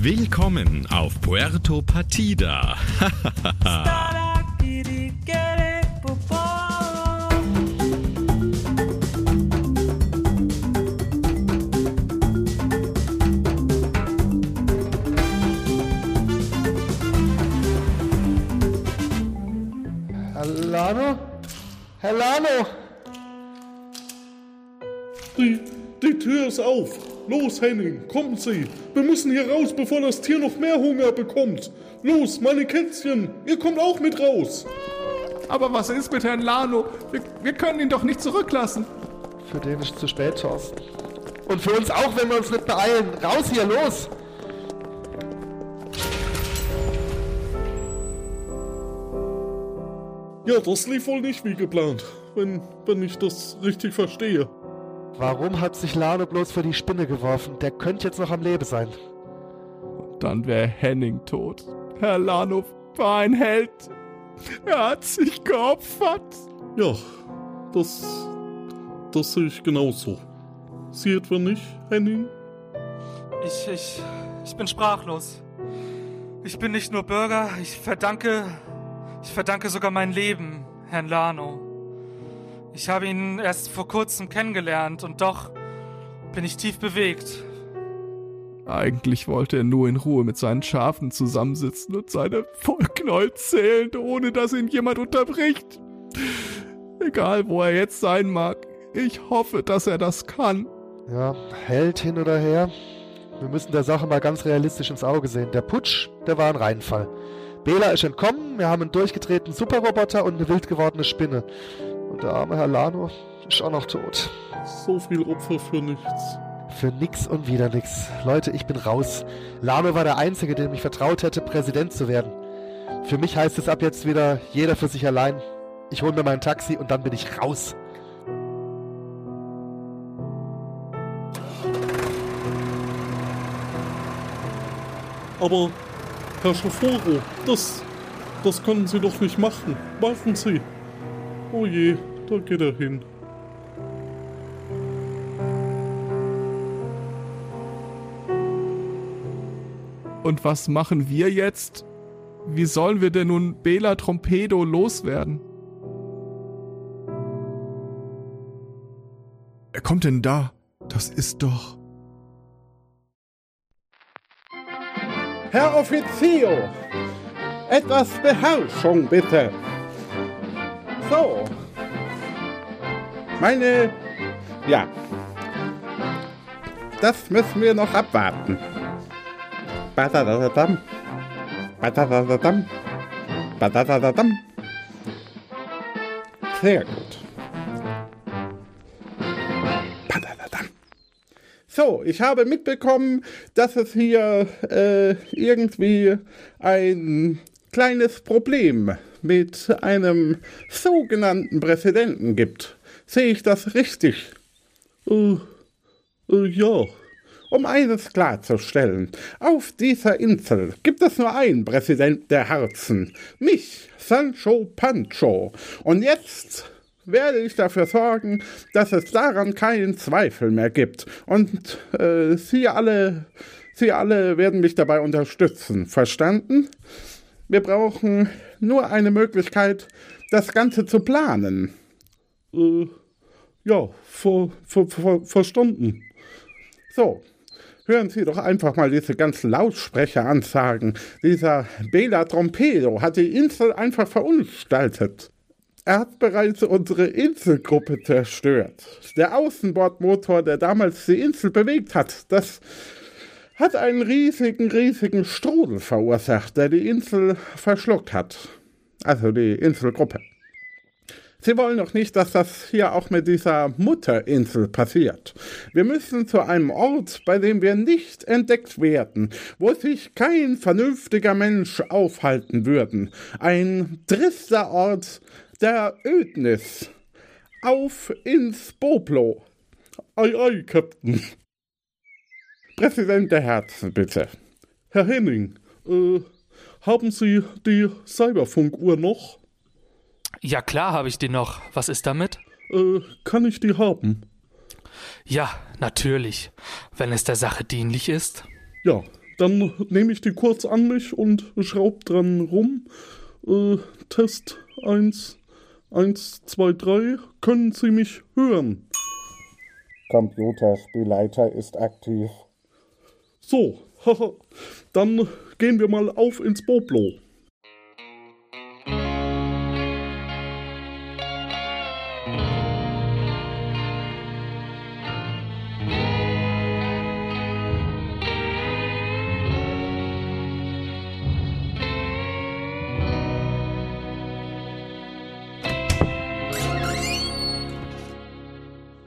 Willkommen auf Puerto Partida. Herr Lano? Herr Lano? Die, die Tür ist auf. Los, Henning, kommen Sie. Wir müssen hier raus, bevor das Tier noch mehr Hunger bekommt. Los, meine Kätzchen, ihr kommt auch mit raus. Aber was ist mit Herrn Lano? Wir, wir können ihn doch nicht zurücklassen. Für den ist zu spät, Thorsten. Und für uns auch, wenn wir uns nicht beeilen. Raus hier, los! Ja, das lief wohl nicht wie geplant, wenn, wenn ich das richtig verstehe. Warum hat sich Lano bloß für die Spinne geworfen? Der könnte jetzt noch am Leben sein. Dann wäre Henning tot. Herr Lano war ein Held. Er hat sich geopfert. Ja, das, das sehe ich genauso. Sie etwa nicht, Henning? Ich, ich, ich bin sprachlos. Ich bin nicht nur Bürger, ich verdanke, ich verdanke sogar mein Leben Herrn Lano. Ich habe ihn erst vor kurzem kennengelernt und doch bin ich tief bewegt. Eigentlich wollte er nur in Ruhe mit seinen Schafen zusammensitzen und seine Vollknäuel zählen, ohne dass ihn jemand unterbricht. Egal, wo er jetzt sein mag, ich hoffe, dass er das kann. Ja, Held hin oder her. Wir müssen der Sache mal ganz realistisch ins Auge sehen. Der Putsch, der war ein Reinfall. Bela ist entkommen, wir haben einen durchgedrehten Superroboter und eine wild gewordene Spinne. Und der arme Herr Lano ist auch noch tot. So viel Opfer für nichts. Für nix und wieder nix. Leute, ich bin raus. Lano war der Einzige, dem ich vertraut hätte, Präsident zu werden. Für mich heißt es ab jetzt wieder jeder für sich allein. Ich hole mir mein Taxi und dann bin ich raus. Aber, Herr Schaforo, das, das können Sie doch nicht machen. Warten Sie. Oh je, da geht er hin. Und was machen wir jetzt? Wie sollen wir denn nun Bela Trompedo loswerden? Wer kommt denn da? Das ist doch. Herr Offizier, etwas Beherrschung bitte. So. Meine. Ja. Das müssen wir noch abwarten. Badadadadam. Badadadadam. Badadadadam. Sehr gut. Badadadam. So, ich habe mitbekommen, dass es hier äh, irgendwie ein kleines Problem mit einem sogenannten Präsidenten gibt. Sehe ich das richtig? Äh, äh, ja. Um eines klarzustellen, auf dieser Insel gibt es nur einen Präsident der Herzen, mich, Sancho Pancho. Und jetzt werde ich dafür sorgen, dass es daran keinen Zweifel mehr gibt. Und äh, Sie alle, Sie alle werden mich dabei unterstützen. Verstanden? Wir brauchen nur eine Möglichkeit, das Ganze zu planen. Äh, ja, ver, ver, ver, verstanden. So, hören Sie doch einfach mal diese ganzen Lautsprecheransagen. Dieser Bela Trompedo hat die Insel einfach verunstaltet. Er hat bereits unsere Inselgruppe zerstört. Der Außenbordmotor, der damals die Insel bewegt hat, das hat einen riesigen, riesigen Strudel verursacht, der die Insel verschluckt hat. Also die Inselgruppe. Sie wollen doch nicht, dass das hier auch mit dieser Mutterinsel passiert. Wir müssen zu einem Ort, bei dem wir nicht entdeckt werden, wo sich kein vernünftiger Mensch aufhalten würden. Ein trister Ort der Ödnis. Auf ins Boblo. Ei, ei, Captain. Präsident der Herzen, bitte. Herr Henning, äh, haben Sie die Cyberfunkuhr noch? Ja, klar habe ich die noch. Was ist damit? Äh, kann ich die haben? Ja, natürlich. Wenn es der Sache dienlich ist. Ja, dann nehme ich die kurz an mich und schraub dran rum. Äh, Test 1, 1, 2, 3. Können Sie mich hören? Computerspielleiter ist aktiv. So. Dann gehen wir mal auf ins Boblo.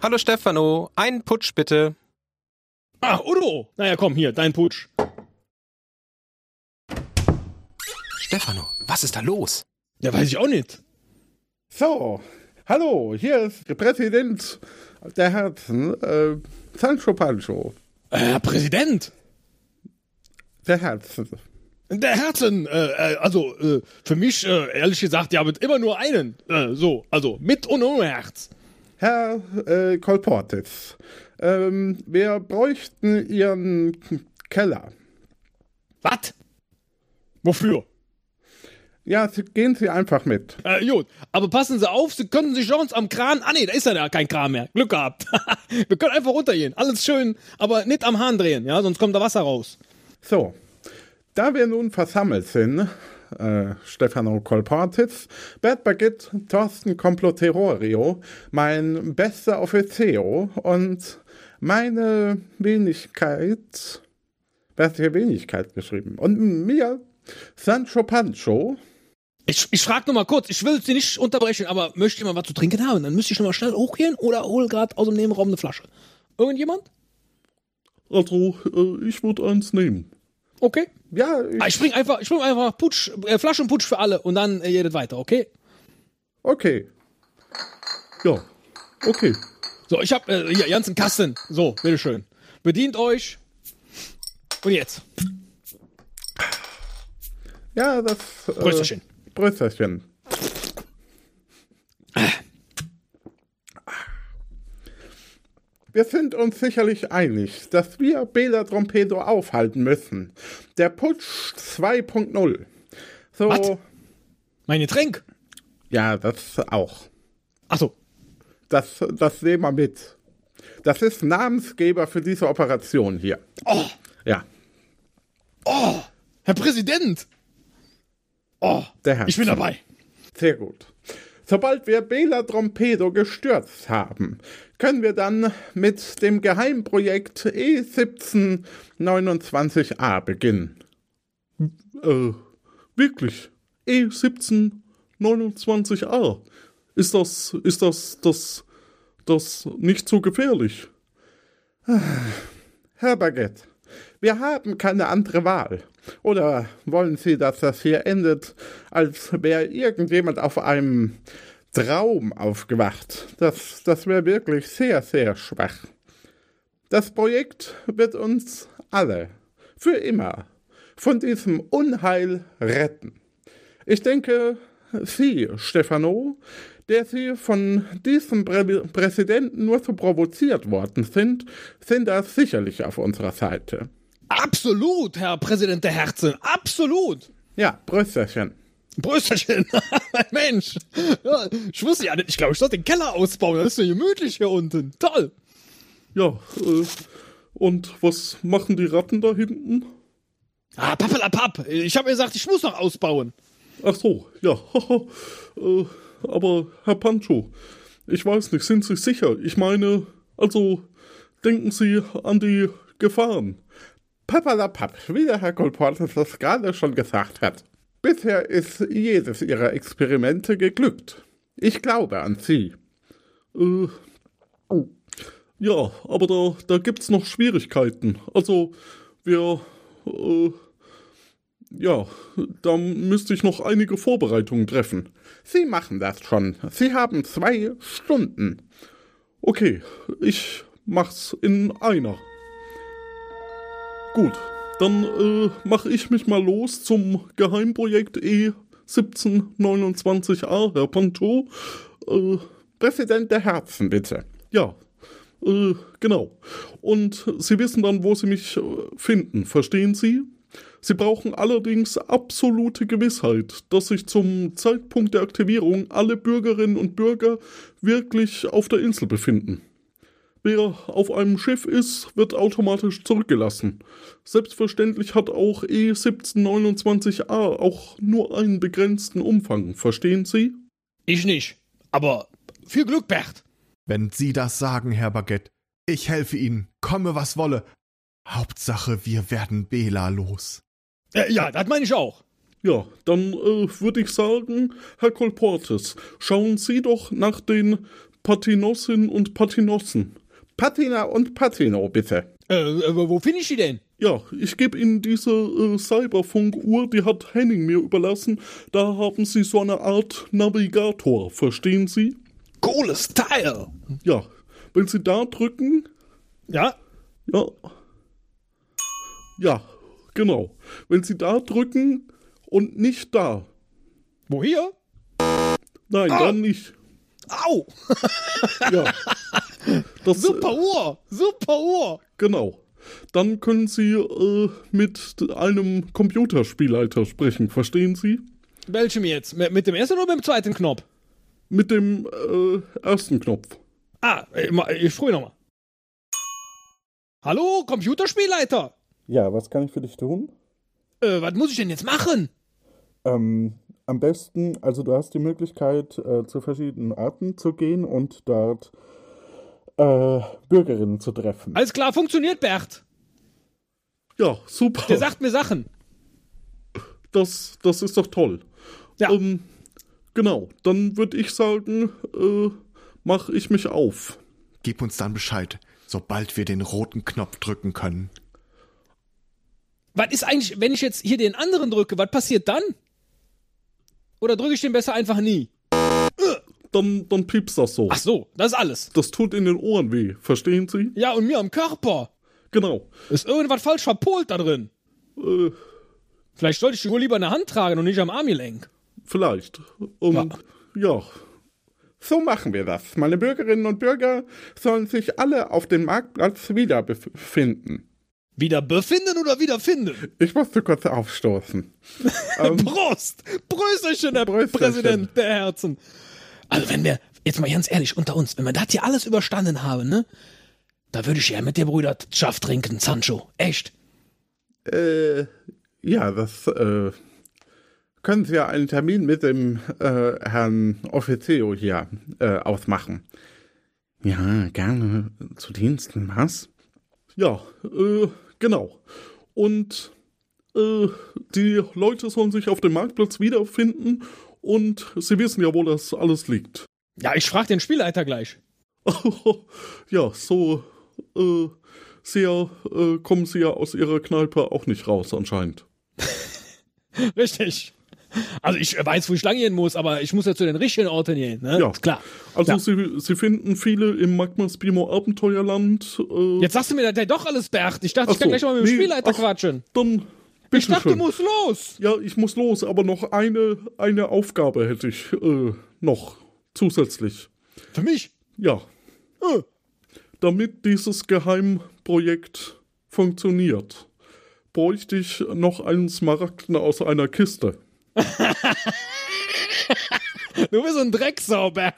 Hallo Stefano, einen Putsch bitte. Ah, Udo! Naja, komm, hier, dein Putsch. Stefano, was ist da los? Ja, weiß ich auch nicht. So, hallo, hier ist der Präsident der Herzen, äh, Sancho Pancho. Äh, Herr Präsident! Der Herzen. Der Herzen, äh, äh, also, äh, für mich, äh, ehrlich gesagt, ja, mit immer nur einen. Äh, so, also, mit und ohne Herz. Herr äh, Kolportis, ähm, wir bräuchten Ihren Keller. Was? Wofür? Ja, gehen Sie einfach mit. Äh, gut, aber passen Sie auf, Sie können sich sonst am Kran. Ah, nee, da ist ja gar kein Kran mehr. Glück gehabt. Wir können einfach runtergehen. Alles schön, aber nicht am Hahn drehen, ja, sonst kommt da Wasser raus. So, da wir nun versammelt sind, äh, Stefano Kolportis, Bert Baguette, Thorsten Comploterorio, mein bester Offizio und meine Wenigkeit, wer hat hier Wenigkeit geschrieben? Und mir, Sancho Pancho, Ich, ich frage nur mal kurz, ich will Sie nicht unterbrechen, aber möchte jemand was zu trinken haben? Dann müsste ich noch mal schnell hochgehen oder hol gerade aus dem Nebenraum eine Flasche. Irgendjemand? Also, äh, ich würde eins nehmen. Okay. ja, ich, Ah, ich spring einfach, ich spring einfach Putsch, äh, Flaschenputsch für alle und dann äh, jedes weiter, okay? okay. Ja, okay. So, ich hab äh, hier ganzen Kasten. So, bitteschön. Bedient euch. Und jetzt. Ja, das. Äh. Prösterchen. Wir sind uns sicherlich einig, dass wir Bela Trompedo aufhalten müssen. Der Putsch 2.0. So. Was? Mein Getränk. Ja, das auch. Achso. Das, das sehen wir mit. Das ist Namensgeber für diese Operation hier. Oh, Ja, oh, Herr Präsident. Oh, der Herr. ich bin dabei. Sehr gut. Sobald wir Bela Trompedo gestürzt haben, können wir dann mit dem Geheimprojekt E E1729a beginnen. Äh, wirklich. E E1729a. Ist das, ist das, das, das nicht so gefährlich? Herr Baguette, wir haben keine andere Wahl. Oder wollen Sie, dass das hier endet, als wäre irgendjemand auf einem Traum aufgewacht? Das, das wäre wirklich sehr, sehr schwach. Das Projekt wird uns alle, für immer, von diesem Unheil retten. Ich denke, Sie, Stefano, der Sie von diesem Prä Präsidenten nur so provoziert worden sind, sind da sicherlich auf unserer Seite. Absolut, Herr Präsident der Herzen. Absolut. Ja, Brüsterchen. Brösterchen. Mensch. Ja, ich wusste ja nicht. Ich glaube, ich soll den Keller ausbauen. Das ist so gemütlich hier unten. Toll. Ja, äh, und was machen die Ratten da hinten? Ah, pappelapapp. Ich habe gesagt, ich muss noch ausbauen. Ach so, ja. äh, aber Herr Pancho, ich weiß nicht, sind Sie sicher? Ich meine, also denken Sie an die Gefahren. Pappalapapp, wie der Herr Kolportes das gerade schon gesagt hat. Bisher ist jedes Ihrer Experimente geglückt. Ich glaube an Sie. Äh, ja, aber da, da gibt's noch Schwierigkeiten. Also, wir, äh, ja, da müsste ich noch einige Vorbereitungen treffen. Sie machen das schon. Sie haben zwei Stunden. Okay, ich mach's in einer. Gut, dann äh, mache ich mich mal los zum Geheimprojekt E E1729a, Herr Panto. Äh, Präsident der Herzen, bitte. ja, Äh, genau. Und Sie wissen dann, wo Sie mich äh, finden, verstehen Sie? Sie brauchen allerdings absolute Gewissheit, dass sich zum Zeitpunkt der Aktivierung alle Bürgerinnen und Bürger wirklich auf der Insel befinden. Wer auf einem Schiff ist, wird automatisch zurückgelassen. Selbstverständlich hat auch E1729a auch nur einen begrenzten Umfang, verstehen Sie? Ich nicht. Aber viel Glück, Bert. Wenn Sie das sagen, Herr Baguette, ich helfe Ihnen, komme was wolle. Hauptsache, wir werden Bela los. Äh, ja, das meine ich auch. Ja, dann äh, würde ich sagen, Herr Kolportes, schauen Sie doch nach den Patinossinnen und Patinossen. Patina und Patino, bitte. Äh, äh, wo finde ich die denn? Ja, ich gebe Ihnen diese äh, Cyberfunk-Uhr, die hat Henning mir überlassen. Da haben Sie so eine Art Navigator, verstehen Sie? Cooles Teil. Ja, wenn Sie da drücken, Ja? ja. Ja, genau. Wenn Sie da drücken und nicht da. Wo hier? Nein, dann nicht. Au! Ja. Das, Super Uhr! Super Uhr! Genau. Dann können Sie äh, mit einem Computerspielleiter sprechen, verstehen Sie? Welchem jetzt? Mit mit dem ersten oder mit dem zweiten Knopf? Mit dem äh, ersten Knopf. Ah, ich, ma- ich früh nochmal. Hallo, Computerspielleiter! Ja, was kann ich für dich tun? Äh, was muss ich denn jetzt machen? Ähm, am besten, also du hast die Möglichkeit, äh, zu verschiedenen Orten zu gehen und dort äh, Bürgerinnen zu treffen. Alles klar, funktioniert, Bert. Ja, super. Der sagt mir Sachen. das, das ist doch toll. Ja. Ähm, genau, dann würde ich sagen, äh, mache ich mich auf. Gib uns dann Bescheid, sobald wir den roten Knopf drücken können. Was ist eigentlich, wenn ich jetzt hier den anderen drücke, was passiert dann? Oder drücke ich den besser einfach nie? Dann, dann piepst das so. Ach so, das ist alles. Das tut in den Ohren weh, verstehen Sie? Ja, und mir am Körper. Genau. Ist irgendwas falsch verpolt da drin? Äh, Vielleicht sollte ich die Uhr lieber in der Hand tragen und nicht am Armgelenk. vielleicht. Und ja. So machen wir das. Meine Bürgerinnen und Bürger sollen sich alle auf dem Marktplatz wieder befinden. Wieder befinden oder wieder finden? Ich musste kurz aufstoßen. Ähm, Prost! Prösterchen, Herr Prösterchen. Präsident der Herzen. Also wenn wir, jetzt mal ganz ehrlich, unter uns, wenn wir das hier alles überstanden haben, ne? Da würde ich ja mit der Brüderschaft trinken, Sancho. Echt. Äh, ja, das äh, können Sie ja einen Termin mit dem äh, Herrn Offizio hier äh, ausmachen. Ja, gerne zu Diensten, was? Ja, äh, genau. Und äh, die Leute sollen sich auf dem Marktplatz wiederfinden und sie wissen ja, wo das alles liegt. Ja, ich frage den Spielleiter gleich. ja, so äh, sehr äh, kommen sie ja aus ihrer Kneipe auch nicht raus anscheinend. Richtig. Also ich weiß, wo ich lang gehen muss, aber ich muss ja zu den richtigen Orten gehen, ne? Ja. Ist klar. Also Ja. sie, sie finden viele im Magma Spimo Abenteuerland. Äh, Jetzt sagst du mir, der doch alles Bert. Ich dachte, Ach ich kann so. gleich mal mit dem Nee, Spielleiter ach, quatschen. Dann Ich dachte, du bitteschön. musst los. Ja, ich muss los, aber noch eine, eine Aufgabe hätte ich äh, noch zusätzlich. Für mich? Ja. Äh. Damit dieses Geheimprojekt funktioniert, bräuchte ich noch einen Smaragden aus einer Kiste. Du bist ein Drecksau, Bert.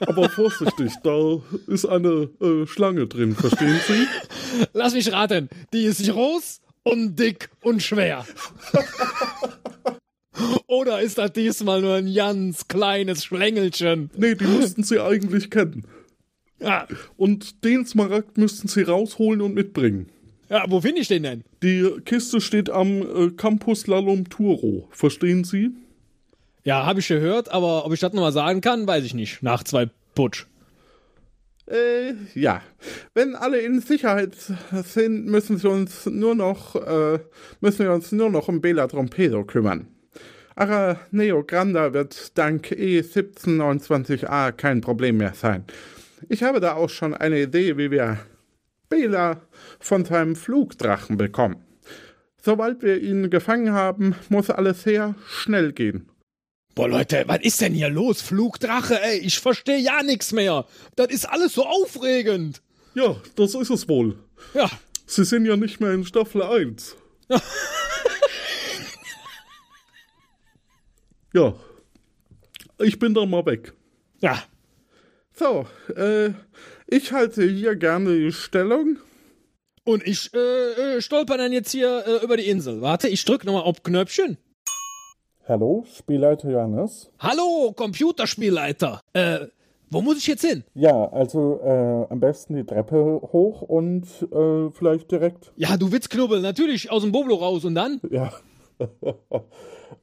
Aber vorsichtig, da ist eine äh, Schlange drin, verstehen Sie? Lass mich raten. Die ist groß und dick und schwer. Oder ist das diesmal nur ein ganz kleines Schlängelchen? Nee, die müssten Sie eigentlich kennen. Ja, Und den Smaragd müssten Sie rausholen und mitbringen. Ja wo finde ich den denn? Die Kiste steht am äh, Campus Lalom Turo, verstehen Sie? Ja, habe ich gehört, aber ob ich das nochmal sagen kann, weiß ich nicht. Nach zwei Putsch. Äh, ja. Wenn alle in Sicherheit sind, müssen sie uns nur noch, äh, müssen wir uns nur noch um Bela Trompedo kümmern. Aber Neo Granda wird dank E1729a kein Problem mehr sein. Ich habe da auch schon eine Idee, wie wir Bela von seinem Flugdrachen bekommen. Sobald wir ihn gefangen haben, muss alles sehr schnell gehen. Boah, Leute, was ist denn hier los? Flugdrache, ey, ich verstehe ja nichts mehr. Das ist alles so aufregend. Ja, das ist es wohl. Ja. Sie sind ja nicht mehr in Staffel 1. ja. Ich bin dann mal weg. Ja. So, äh, ich halte hier gerne die Stellung. Und ich äh, äh, stolper dann jetzt hier äh, über die Insel. Warte, ich drück nochmal auf Knöpfchen. Hallo, Spielleiter Johannes. Hallo, Computerspielleiter. Äh, wo muss ich jetzt hin? Ja, also äh, am besten die Treppe hoch und äh, vielleicht direkt. Ja, du Witzknubbel, natürlich aus dem Boblo raus und dann? Ja.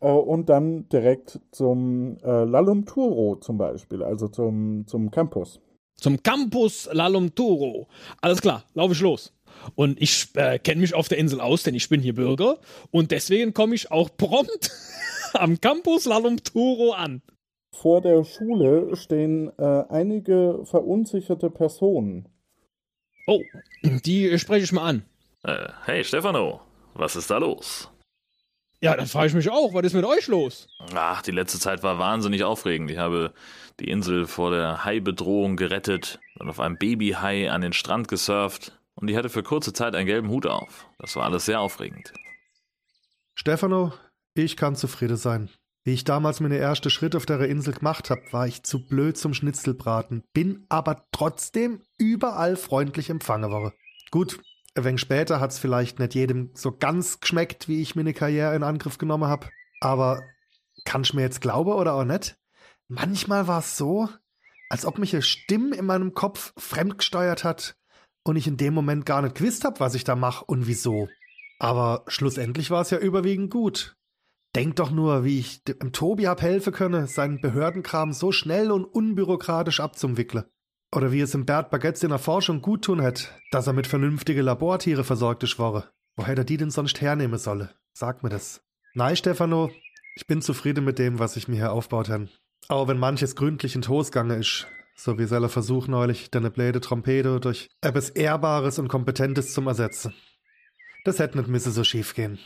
äh, und dann direkt zum äh, Lalumturo zum Beispiel, also zum, zum Campus. Zum Campus Lalumturo. Alles klar, laufe ich los. Und ich äh, kenne mich auf der Insel aus, denn ich bin hier Bürger. Und deswegen komme ich auch prompt am Campus Lalumturo an. Vor der Schule stehen äh, einige verunsicherte Personen. Oh, die spreche ich mal an. Äh, hey Stefano, was ist da los? Ja, dann frage ich mich auch, was ist mit euch los? Ach, die letzte Zeit war wahnsinnig aufregend. Ich habe die Insel vor der Haibedrohung gerettet und auf einem Babyhai an den Strand gesurft und die hatte für kurze Zeit einen gelben Hut auf. Das war alles sehr aufregend. Stefano, ich kann zufrieden sein. Wie ich damals meine erste Schritt auf der Insel gemacht habe, war ich zu blöd zum Schnitzelbraten, bin aber trotzdem überall freundlich empfangen worden. Gut, ein wenig später hat's vielleicht nicht jedem so ganz geschmeckt, wie ich meine Karriere in Angriff genommen habe, aber kann ich mir jetzt glauben oder auch nicht? Manchmal war es so, als ob mich eine Stimme in meinem Kopf fremdgesteuert hat und ich in dem Moment gar nicht gewusst habe, was ich da mache und wieso. Aber schlussendlich war es ja überwiegend gut. Denk doch nur, wie ich dem Tobi hab helfen können, seinen Behördenkram so schnell und unbürokratisch abzuwickeln. Oder wie es im Bert Baguette in der Forschung gut tun hätte, dass er mit vernünftige Labortiere versorgt ist worden. Wo hätte er die denn sonst hernehmen sollen? Sag mir das. Nein, Stefano, ich bin zufrieden mit dem, was ich mir hier aufbaut habe. Auch wenn manches gründlich in Tosgange ist, so wie seller Versuch neulich, deine blöde Trompete durch etwas Ehrbares und Kompetentes zum Ersetzen. Das hätte nicht müsse so schief gehen.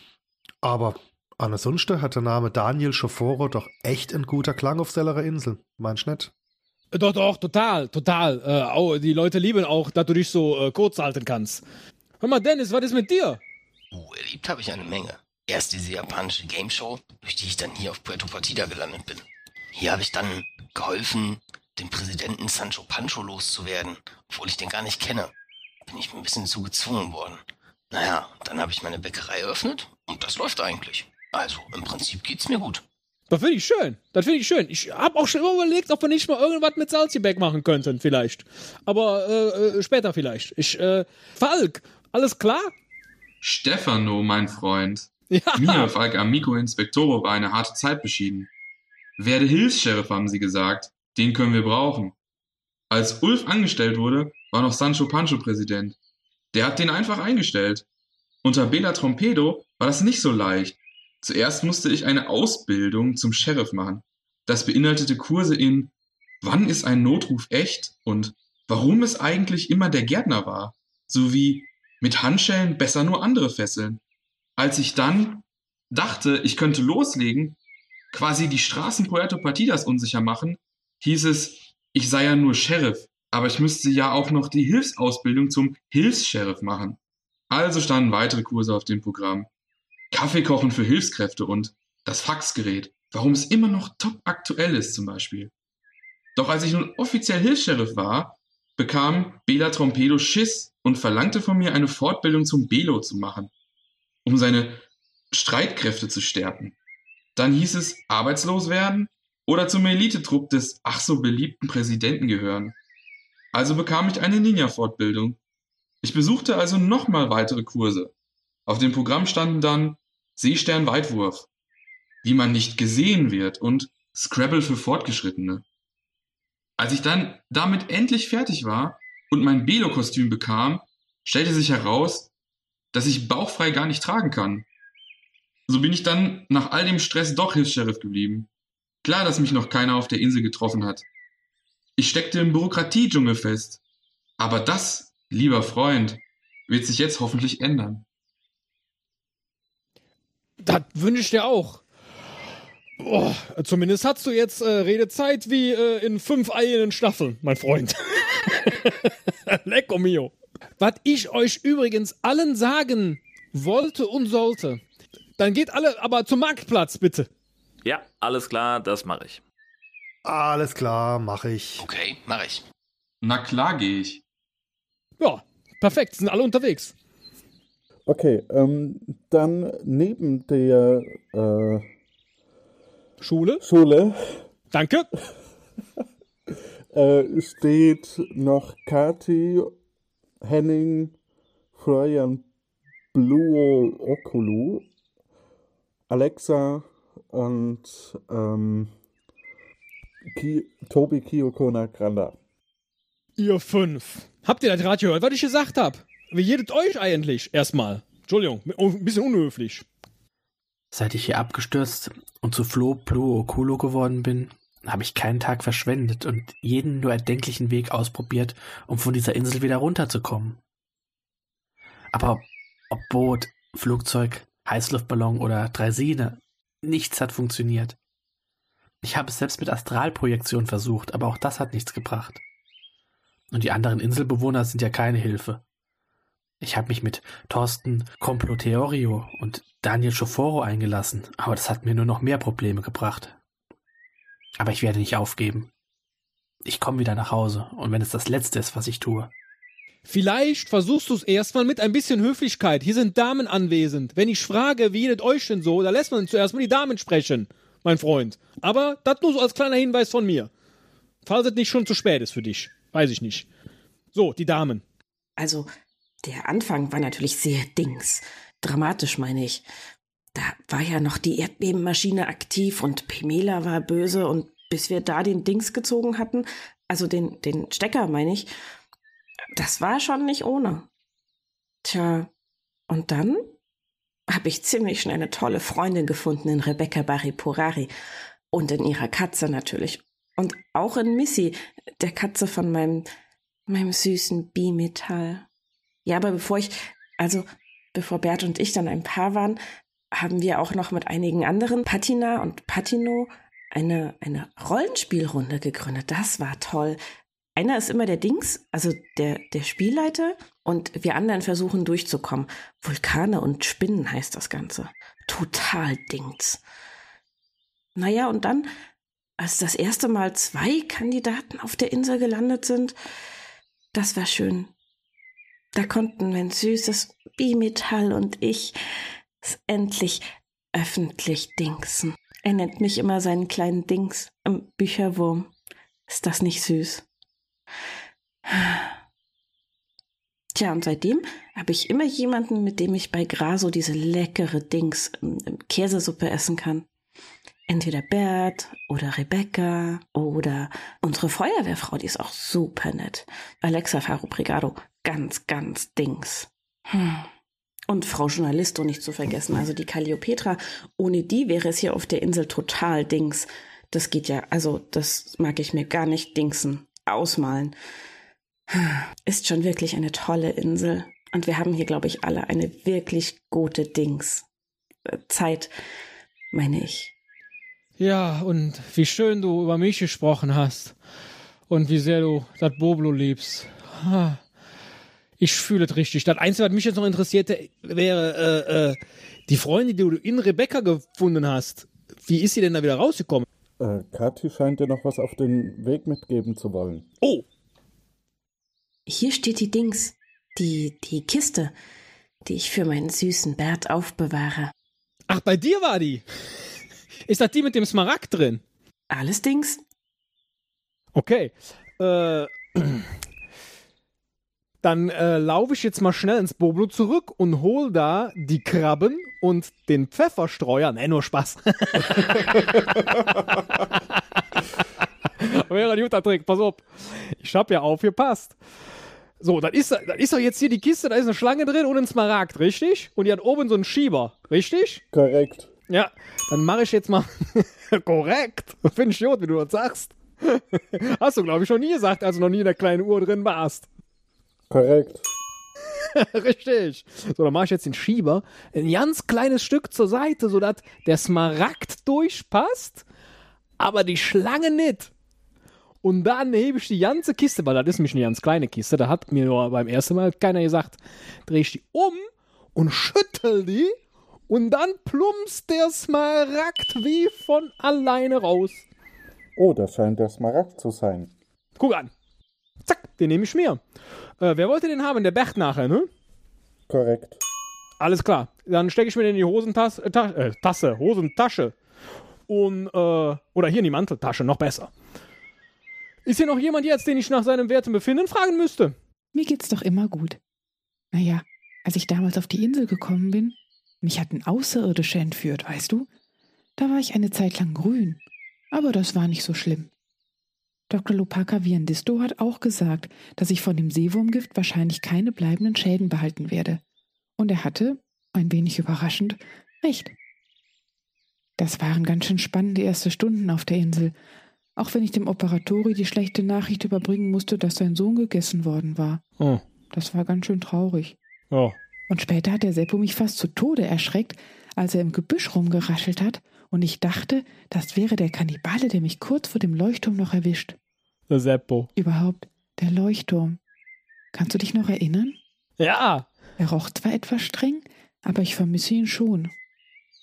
Aber ansonsten hat der Name Daniel Schoforo doch echt ein guter Klang auf sellerer Insel. Meinst du nicht? Doch, doch, total, total. Äh, auch, die Leute lieben auch, dass du dich so äh, kurz halten kannst. Hör mal, Dennis, was ist mit dir? Uh, erlebt habe ich eine Menge. Erst diese japanische Game Show, durch die ich dann hier auf Puerto Partida gelandet bin. Hier habe ich dann geholfen, den Präsidenten Sancho Pancho loszuwerden, obwohl ich den gar nicht kenne. Bin ich ein bisschen zu gezwungen worden. Naja, dann habe ich meine Bäckerei eröffnet und das läuft eigentlich. Also, im Prinzip geht's mir gut. Das finde ich schön. Das finde ich schön. Ich habe auch schon immer überlegt, ob wir nicht mal irgendwas mit Salzgebäck machen könnten, vielleicht. Aber äh, äh, später vielleicht. Ich, äh, Falk, alles klar? Stefano, mein Freund. Ja. Mir, Falk Amico Inspektoro, war eine harte Zeit beschieden. Werde Hilfs-Sheriff, haben sie gesagt. Den können wir brauchen. Als Ulf angestellt wurde, war noch Sancho Pancho Präsident. Der hat den einfach eingestellt. Unter Bela Trompedo war das nicht so leicht. Zuerst musste ich eine Ausbildung zum Sheriff machen. Das beinhaltete Kurse in Wann ist ein Notruf echt und warum es eigentlich immer der Gärtner war, sowie mit Handschellen besser nur andere fesseln. Als ich dann dachte, ich könnte loslegen, quasi die Straßen Puerto Partidas unsicher machen, hieß es, ich sei ja nur Sheriff, aber ich müsste ja auch noch die Hilfsausbildung zum Hilfs-Sheriff machen. Also standen weitere Kurse auf dem Programm. Kaffee kochen für Hilfskräfte und das Faxgerät, warum es immer noch top aktuell ist zum Beispiel. Doch als ich nun offiziell Hilfs-Sheriff war, bekam Bela Trompedo Schiss und verlangte von mir eine Fortbildung zum Belo zu machen, um seine Streitkräfte zu stärken. Dann hieß es arbeitslos werden oder zum Elitetrupp des ach so beliebten Präsidenten gehören. Also bekam ich eine Ninja-Fortbildung. Ich besuchte also nochmal weitere Kurse. Auf dem Programm standen dann Seestern-Weitwurf, wie man nicht gesehen wird und Scrabble für Fortgeschrittene. Als ich dann damit endlich fertig war und mein Belo-Kostüm bekam, stellte sich heraus, dass ich bauchfrei gar nicht tragen kann. So bin ich dann nach all dem Stress doch Hilfs-Sheriff geblieben. Klar, dass mich noch keiner auf der Insel getroffen hat. Ich steckte im Bürokratiedschungel fest. Aber das, lieber Freund, wird sich jetzt hoffentlich ändern. Das wünsche ich dir auch. Oh, zumindest hast du jetzt äh, Redezeit wie äh, in fünf eigenen Staffeln, mein Freund. Lecco mio. Was ich euch übrigens allen sagen wollte und sollte, dann geht alle aber zum Marktplatz, bitte. Ja, alles klar, das mache ich. Alles klar, mache ich. Okay, mach ich. Na klar gehe ich. Ja, perfekt, sind alle unterwegs. Okay, ähm, dann neben der äh, Schule. Schule Danke. äh, steht noch Kati, Henning, Florian, Bluo, Okulu, Alexa und ähm, Ki Tobi Kiyoko Nagranda. Ihr fünf. Habt ihr das Radio gehört, was ich gesagt hab? Wie jedet euch eigentlich? Erstmal. Entschuldigung, ein bisschen unhöflich. Seit ich hier abgestürzt und zu Flo, Plo, Okulo geworden bin, habe ich keinen Tag verschwendet und jeden nur erdenklichen Weg ausprobiert, um von dieser Insel wieder runterzukommen. Aber ob Boot, Flugzeug, Heißluftballon oder Draisine, nichts hat funktioniert. Ich habe es selbst mit Astralprojektion versucht, aber auch das hat nichts gebracht. Und die anderen Inselbewohner sind ja keine Hilfe. Ich habe mich mit Thorsten Comploteorio und Daniel Schoforo eingelassen, aber das hat mir nur noch mehr Probleme gebracht. Aber ich werde nicht aufgeben. Ich komme wieder nach Hause, und wenn es das Letzte ist, was ich tue. Vielleicht versuchst du es erstmal mit ein bisschen Höflichkeit. Hier sind Damen anwesend. Wenn ich frage, wie jedet euch denn so, da lässt man zuerst mal die Damen sprechen, mein Freund. Aber das nur so als kleiner Hinweis von mir. Falls es nicht schon zu spät ist für dich. Weiß ich nicht. So, die Damen. Also, der Anfang war natürlich sehr Dings. Dramatisch, meine ich. Da war ja noch die Erdbebenmaschine aktiv und Pimela war böse und bis wir da den Dings gezogen hatten, also den, den Stecker, meine ich, das war schon nicht ohne. Tja, und dann habe ich ziemlich schnell eine tolle Freundin gefunden in Rebecca Baripurari und in ihrer Katze natürlich. Und auch in Missy, der Katze von meinem, meinem süßen Bimetall. Ja, aber bevor ich, also bevor Bert und ich dann ein Paar waren, haben wir auch noch mit einigen anderen, Patina und Patino, eine, eine Rollenspielrunde gegründet. Das war toll. Einer ist immer der Dings, also der, der Spielleiter, und wir anderen versuchen durchzukommen. Vulkane und Spinnen heißt das Ganze. Total Dings. Naja, und dann, als das erste Mal zwei Kandidaten auf der Insel gelandet sind, das war schön. Da konnten mein süßes Bimetall und ich es endlich öffentlich dingsen. Er nennt mich immer seinen kleinen Dings, im Bücherwurm. Ist das nicht süß? Tja, und seitdem habe ich immer jemanden, mit dem ich bei Graso diese leckere Dings ähm, Käsesuppe essen kann. Entweder Bert oder Rebecca oder unsere Feuerwehrfrau, die ist auch super nett. Alexa Faro Brigado, ganz, ganz Dings. Hm. Und Frau Journalisto nicht zu vergessen, also die Calliopetra. Ohne die wäre es hier auf der Insel total Dings. Das geht ja, also das mag ich mir gar nicht dingsen, ausmalen. Ist schon wirklich eine tolle Insel. Und wir haben hier, glaube ich, alle eine wirklich gute Dings. Äh, Zeit, meine ich. Ja, und wie schön du über mich gesprochen hast. Und wie sehr du das Boblo liebst. Ich fühle es richtig. Das Einzige, was mich jetzt noch interessierte, wäre äh, äh, die Freundin, die du in Rebecca gefunden hast. Wie ist sie denn da wieder rausgekommen? Äh, Kathi scheint dir noch was auf den Weg mitgeben zu wollen. Oh! Hier steht die Dings, die, die Kiste, die ich für meinen süßen Bert aufbewahre. Ach, bei dir war die? Ist das die mit dem Smaragd drin? Alles Dings. Okay. Äh, dann äh, laufe ich jetzt mal schnell ins Boblo zurück und hol da die Krabben und den Pfefferstreuer. Ne, nur Spaß. Wäre ein guter Trick, pass auf. Ich hab ja aufgepasst. So, dann ist, dann ist doch jetzt hier die Kiste, da ist eine Schlange drin und ein Smaragd, richtig? Und die hat oben so einen Schieber, richtig? Korrekt. Ja, dann mache ich jetzt mal. Korrekt. Finde ich gut, wie du das sagst. Hast du, glaube ich, schon nie gesagt, als du noch nie in der kleinen Uhr drin warst. Korrekt. Richtig. So, dann mache ich jetzt den Schieber ein ganz kleines Stück zur Seite, sodass der Smaragd durchpasst, aber die Schlange nicht. Und dann hebe ich die ganze Kiste, weil das ist nämlich eine ganz kleine Kiste, da hat mir nur beim ersten Mal keiner gesagt, drehe ich die um und schüttel die und dann plumpst der Smaragd wie von alleine raus. Oh, das scheint der Smaragd zu sein. Guck an. Zack, den nehme ich mir. Äh, wer wollte den haben? Der Bert nachher, ne? Korrekt. Alles klar. Dann stecke ich mir den in die Hosentasse, äh, äh, Tasse, Hosentasche. Und, äh, oder hier in die Manteltasche, noch besser. Ist hier noch jemand jetzt, den ich nach seinem Wert und Befinden fragen müsste? Mir geht's doch immer gut. Naja, als ich damals auf die Insel gekommen bin, mich hatten Außerirdische entführt, weißt du? Da war ich eine Zeit lang grün. Aber das war nicht so schlimm. Dr. Lopaka Viandisto hat auch gesagt, dass ich von dem Seewurmgift wahrscheinlich keine bleibenden Schäden behalten werde. Und er hatte, ein wenig überraschend, recht. Das waren ganz schön spannende erste Stunden auf der Insel, auch wenn ich dem Operatori die schlechte Nachricht überbringen musste, dass sein Sohn gegessen worden war. Oh. Das war ganz schön traurig. Oh. Und später hat der Seppo mich fast zu Tode erschreckt, als er im Gebüsch rumgeraschelt hat und ich dachte, das wäre der Kannibale, der mich kurz vor dem Leuchtturm noch erwischt. Der Seppo. Überhaupt, der Leuchtturm. Kannst du dich noch erinnern? Ja. Er roch zwar etwas streng, aber ich vermisse ihn schon.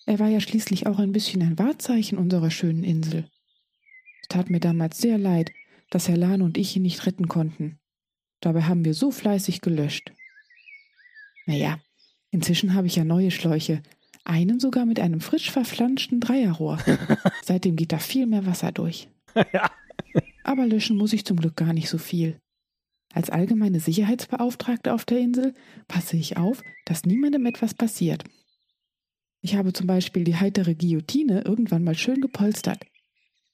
Er war ja schließlich auch ein bisschen ein Wahrzeichen unserer schönen Insel. Es tat mir damals sehr leid, dass Herr Lahn und ich ihn nicht retten konnten. Dabei haben wir so fleißig gelöscht. Naja, inzwischen habe ich ja neue Schläuche, einen sogar mit einem frisch verflanschten Dreierrohr. Seitdem geht da viel mehr Wasser durch. ja. Aber löschen muss ich zum Glück gar nicht so viel. Als allgemeine Sicherheitsbeauftragte auf der Insel passe ich auf, dass niemandem etwas passiert. Ich habe zum Beispiel die heitere Guillotine irgendwann mal schön gepolstert.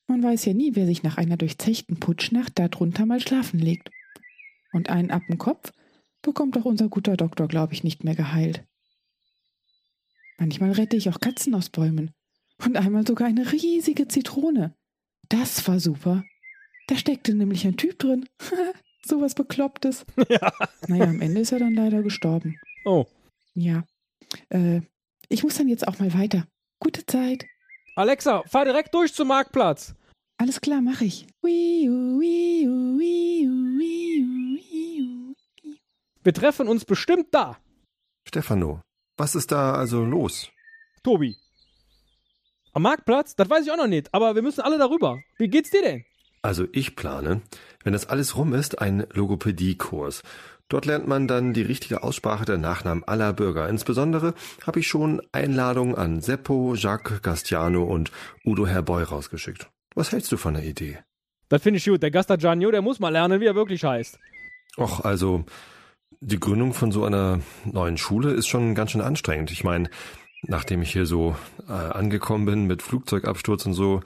Man weiß ja nie, wer sich nach einer durchzechten Putschnacht darunter mal schlafen legt. Und einen ab dem Kopf bekommt auch unser guter Doktor, glaube ich, nicht mehr geheilt. Manchmal rette ich auch Katzen aus Bäumen. Und einmal sogar eine riesige Zitrone. Das war super. Da steckte nämlich ein Typ drin. Sowas Beklopptes. Ja. Naja, am Ende ist er dann leider gestorben. Oh. Ja. Äh, ich muss dann jetzt auch mal weiter. Gute Zeit. Alexa, fahr direkt durch zum Marktplatz. Alles klar, mach ich. Wir treffen uns bestimmt da. Stefano, was ist da also los? Tobi. Am Marktplatz? Das weiß ich auch noch nicht, aber wir müssen alle darüber. Wie geht's dir denn? Also ich plane, wenn das alles rum ist, einen Logopädiekurs. Dort lernt man dann die richtige Aussprache der Nachnamen aller Bürger. Insbesondere habe ich schon Einladungen an Seppo, Jacques, Gastiano und Udo Herboy rausgeschickt. Was hältst du von der Idee? Das finde ich gut. Der Gastagiano, der muss mal lernen, wie er wirklich heißt. Och, also die Gründung von so einer neuen Schule ist schon ganz schön anstrengend. Ich meine, nachdem ich hier so äh, angekommen bin mit Flugzeugabsturz und so,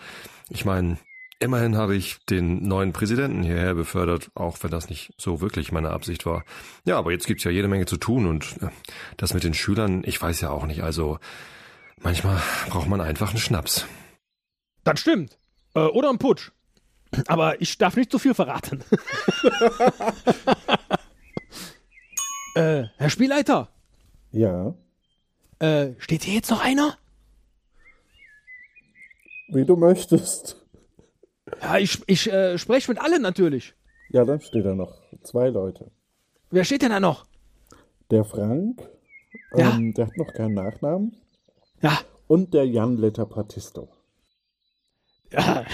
ich meine, immerhin habe ich den neuen Präsidenten hierher befördert, auch wenn das nicht so wirklich meine Absicht war. Ja, aber jetzt gibt's ja jede Menge zu tun und äh, das mit den Schülern, ich weiß ja auch nicht, also manchmal braucht man einfach einen Schnaps. Das stimmt. Äh, oder ein Putsch. Aber ich darf nicht zu viel verraten. äh, Herr Spielleiter. Ja. Äh, steht hier jetzt noch einer? Wie du möchtest. Ja, ich, ich äh, spreche mit allen natürlich. Ja, dann steht da noch zwei Leute. Wer steht denn da noch? Der Frank, Ja. ähm, der hat noch keinen Nachnamen. Ja. Und der Jan Letterpratisto. Ja,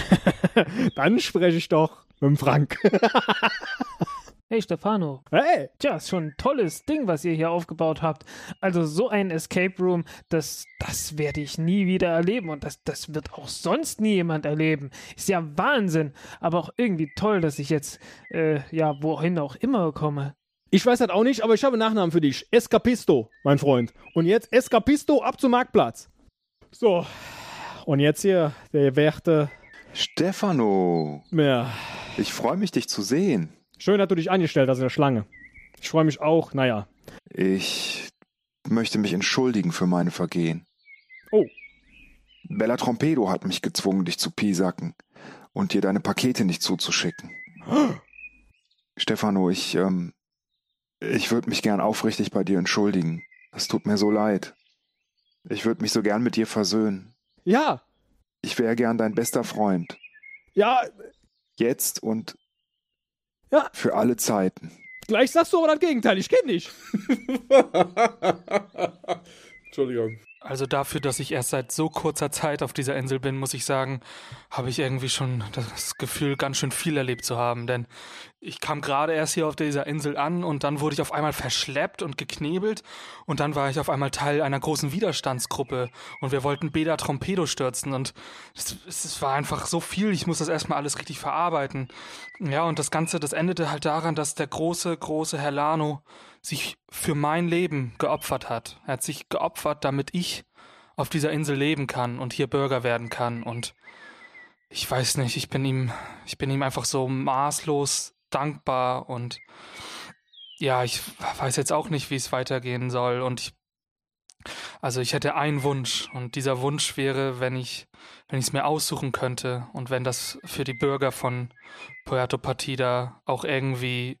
dann spreche ich doch mit dem Frank. Hey Stefano. Hey. Tja, ist schon ein tolles Ding, was ihr hier aufgebaut habt. Also so ein Escape Room, das, das werde ich nie wieder erleben und das, das wird auch sonst nie jemand erleben. Ist ja Wahnsinn, aber auch irgendwie toll, dass ich jetzt, äh, ja, wohin auch immer komme. Ich weiß das auch nicht, aber ich habe einen Nachnamen für dich. Escapisto, mein Freund. Und jetzt Escapisto ab zum Marktplatz. So. Und jetzt hier der werte. Stefano. Ja. Ich freue mich, dich zu sehen. Schön, dass du dich angestellt hast in der Schlange. Ich freue mich auch, naja. Ich möchte mich entschuldigen für meine Vergehen. Oh. Bella Trompedo hat mich gezwungen, dich zu piesacken und dir deine Pakete nicht zuzuschicken. Stefano, ich, ähm, ich würde mich gern aufrichtig bei dir entschuldigen. Es tut mir so leid. Ich würde mich so gern mit dir versöhnen. Ja. Ich wäre gern dein bester Freund. Ja, Jetzt und ja. für alle Zeiten. Gleich sagst du aber das Gegenteil, ich kenne dich. Entschuldigung. Also dafür, dass ich erst seit so kurzer Zeit auf dieser Insel bin, muss ich sagen, habe ich irgendwie schon das Gefühl, ganz schön viel erlebt zu haben. Denn ich kam gerade erst hier auf dieser Insel an und dann wurde ich auf einmal verschleppt und geknebelt und dann war ich auf einmal Teil einer großen Widerstandsgruppe und wir wollten Beda Trompedo stürzen und es, es war einfach so viel, ich muss das erstmal alles richtig verarbeiten. Ja, und das Ganze, das endete halt daran, dass der große, große Herr Lano sich für mein Leben geopfert hat. Er hat sich geopfert, damit ich auf dieser Insel leben kann und hier Bürger werden kann. Und ich weiß nicht, ich bin ihm, ich bin ihm einfach so maßlos dankbar. Und ja, ich weiß jetzt auch nicht, wie es weitergehen soll. Und ich, also ich hätte einen Wunsch. Und dieser Wunsch wäre, wenn ich, wenn ich es mir aussuchen könnte und wenn das für die Bürger von Puerto Partida auch irgendwie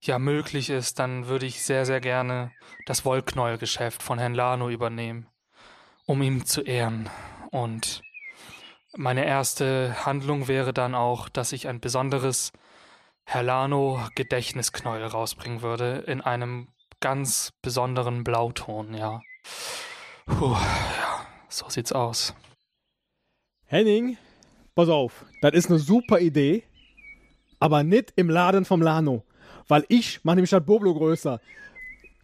ja möglich ist, dann würde ich sehr, sehr gerne das Wollknäuelgeschäft von Herrn Lano übernehmen, um ihm zu ehren. Und meine erste Handlung wäre dann auch, dass ich ein besonderes Herr Lano Gedächtnisknäuel rausbringen würde in einem ganz besonderen Blauton, ja. Puh, ja, so sieht's aus. Henning, pass auf, das ist eine super Idee, aber nicht im Laden vom Lano. Weil ich mache nämlich das Boblo größer.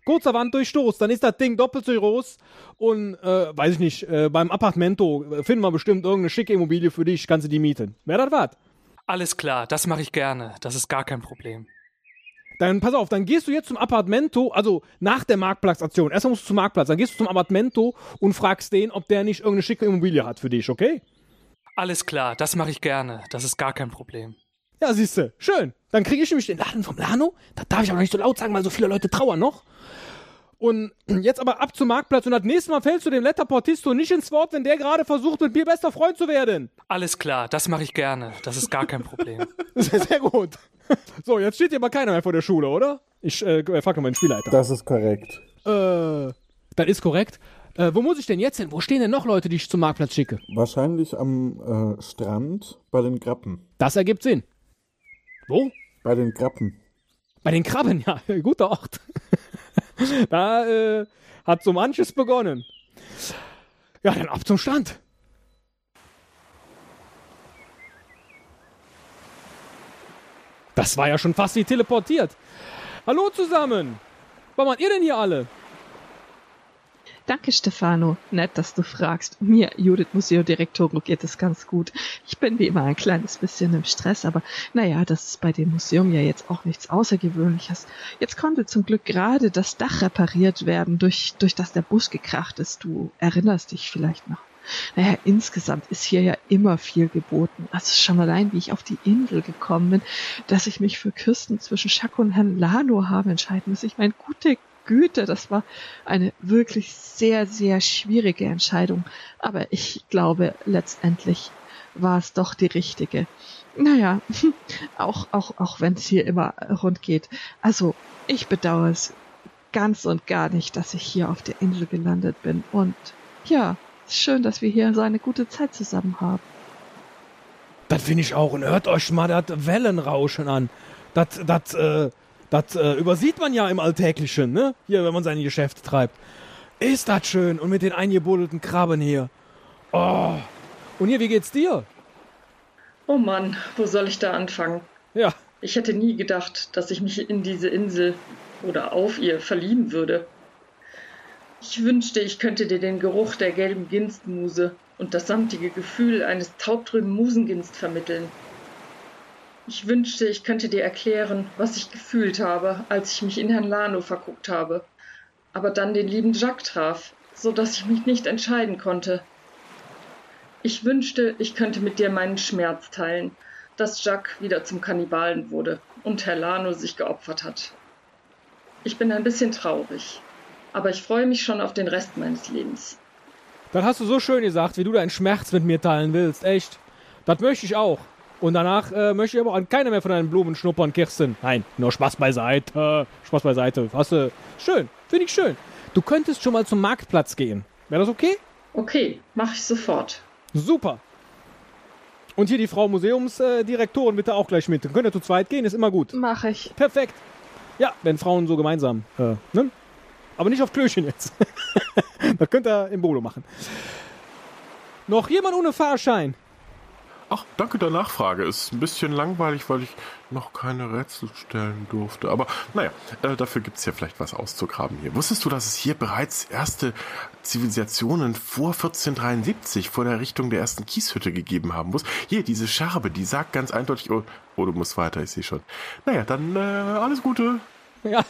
Kurzer Wand durchstoß, dann ist das Ding doppelt so groß und, äh, weiß ich nicht, äh, beim Appartamento finden wir bestimmt irgendeine schicke Immobilie für dich, kannst du die mieten. Wer das was? Alles klar, das mache ich gerne. Das ist gar kein Problem. Dann pass auf, dann gehst du jetzt zum Appartamento, also nach der Marktplatzaktion. Erstmal musst du zum Marktplatz, dann gehst du zum Appartamento und fragst den, ob der nicht irgendeine schicke Immobilie hat für dich, okay? Alles klar, das mache ich gerne. Das ist gar kein Problem. Ja, siehste, schön. Dann kriege ich nämlich den Laden vom Lano. Das darf ich aber nicht so laut sagen, weil so viele Leute trauern noch. Und jetzt aber ab zum Marktplatz und das nächste Mal fällst du dem Letterportisto nicht ins Wort, wenn der gerade versucht, mit mir bester Freund zu werden. Alles klar, das mache ich gerne. Das ist gar kein Problem. sehr, sehr gut. So, jetzt steht hier aber keiner mehr vor der Schule, oder? Ich äh, frage mal den Spielleiter. Das ist korrekt. Äh, das ist korrekt. Äh, wo muss ich denn jetzt hin? Wo stehen denn noch Leute, die ich zum Marktplatz schicke? Wahrscheinlich am äh, Strand bei den Grappen. Das ergibt Sinn. Wo? Bei den Krabben. Bei den Krabben, ja, guter Ort. da äh, hat so manches begonnen. Ja, dann ab zum Stand. Das war ja schon fast wie teleportiert. Hallo zusammen. Was macht ihr denn hier alle? Danke, Stefano. Nett, dass du fragst. Mir, Judith Museodirektorin, geht es ganz gut. Ich bin wie immer ein kleines bisschen im Stress, aber naja, das ist bei dem Museum ja jetzt auch nichts Außergewöhnliches. Jetzt konnte zum Glück gerade das Dach repariert werden, durch, durch das der Bus gekracht ist. Du erinnerst dich vielleicht noch. Naja, insgesamt ist hier ja immer viel geboten. Also schon allein, wie ich auf die Insel gekommen bin, dass ich mich für Kirsten zwischen Schack und Herrn Lano habe entscheiden müssen. Ich meine, gute Güte, das war eine wirklich sehr, sehr schwierige Entscheidung. Aber ich glaube, letztendlich war es doch die richtige. Naja, auch, auch, auch wenn es hier immer rund geht. Also, ich bedauere es ganz und gar nicht, dass ich hier auf der Insel gelandet bin. Und ja, schön, dass wir hier so eine gute Zeit zusammen haben. Das finde ich auch. Und hört euch mal das Wellenrauschen an. Das, das, äh, das äh, übersieht man ja im Alltäglichen, ne? Hier, wenn man seine Geschäfte treibt. Ist das schön. Und mit den eingebuddelten Krabben hier. Oh. Und hier, wie geht's dir? Oh Mann, wo soll ich da anfangen? Ja. Ich hätte nie gedacht, dass ich mich in diese Insel oder auf ihr verlieben würde. Ich wünschte, ich könnte dir den Geruch der gelben Ginstmuse und das samtige Gefühl eines taubtrüben Musenginst vermitteln. Ich wünschte, ich könnte dir erklären, was ich gefühlt habe, als ich mich in Herrn Lano verguckt habe, aber dann den lieben Jacques traf, so dass ich mich nicht entscheiden konnte. Ich wünschte, ich könnte mit dir meinen Schmerz teilen, dass Jacques wieder zum Kannibalen wurde und Herr Lano sich geopfert hat. Ich bin ein bisschen traurig, aber ich freue mich schon auf den Rest meines Lebens. Das hast du so schön gesagt, wie du deinen Schmerz mit mir teilen willst, echt. Das möchte ich auch. Und danach äh, möchte ich aber an keiner mehr von deinen Blumen schnuppern, Kirsten. Nein, nur Spaß beiseite. Spaß beiseite. Hast du. Schön, finde ich schön. Du könntest schon mal zum Marktplatz gehen. Wäre das okay? Okay, mache ich sofort. Super. Und hier die Frau Museumsdirektorin bitte auch gleich mit. Dann könnt ihr zu zweit gehen, ist immer gut. Mach ich. Perfekt. Ja, wenn Frauen so gemeinsam, äh, ne? Aber nicht auf Klöchen jetzt. das könnt ihr im Bolo machen. Noch jemand ohne Fahrschein? Ach, danke der Nachfrage. Ist ein bisschen langweilig, weil ich noch keine Rätsel stellen durfte. Aber naja, äh, dafür gibt es ja vielleicht was auszugraben hier. Wusstest du, dass es hier bereits erste Zivilisationen vor 1473, vor der Errichtung der ersten Kieshütte gegeben haben muss? Hier, diese Scherbe, die sagt ganz eindeutig, oh, oh du musst weiter, ich sehe schon. Naja, dann äh, alles Gute. Ja,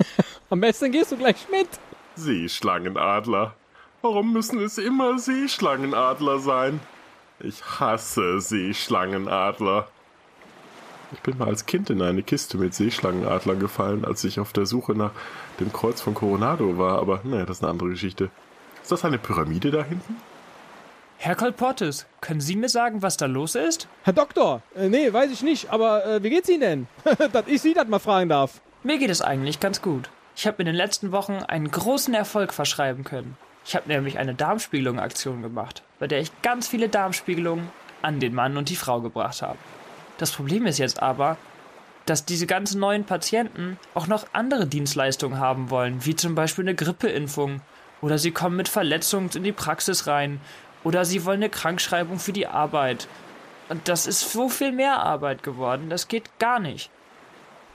am besten gehst du gleich mit. Seeschlangenadler. Warum müssen es immer Seeschlangenadler sein? Ich hasse Seeschlangenadler. Ich bin mal als Kind in eine Kiste mit Seeschlangenadlern gefallen, als ich auf der Suche nach dem Kreuz von Coronado war, aber naja, das ist eine andere Geschichte. Ist das eine Pyramide da hinten? Herr Kolportis, können Sie mir sagen, was da los ist? Herr Doktor, äh, nee, weiß ich nicht, aber äh, wie geht's Ihnen denn? dass ich Sie das mal fragen darf. Mir geht es eigentlich ganz gut. Ich habe in den letzten Wochen einen großen Erfolg verschreiben können. Ich habe nämlich eine Darmspiegelung-Aktion gemacht, bei der ich ganz viele Darmspiegelungen an den Mann und die Frau gebracht habe. Das Problem ist jetzt aber, dass diese ganzen neuen Patienten auch noch andere Dienstleistungen haben wollen, wie zum Beispiel eine Grippeimpfung, oder sie kommen mit Verletzungen in die Praxis rein, oder sie wollen eine Krankschreibung für die Arbeit. Und das ist so viel mehr Arbeit geworden, das geht gar nicht.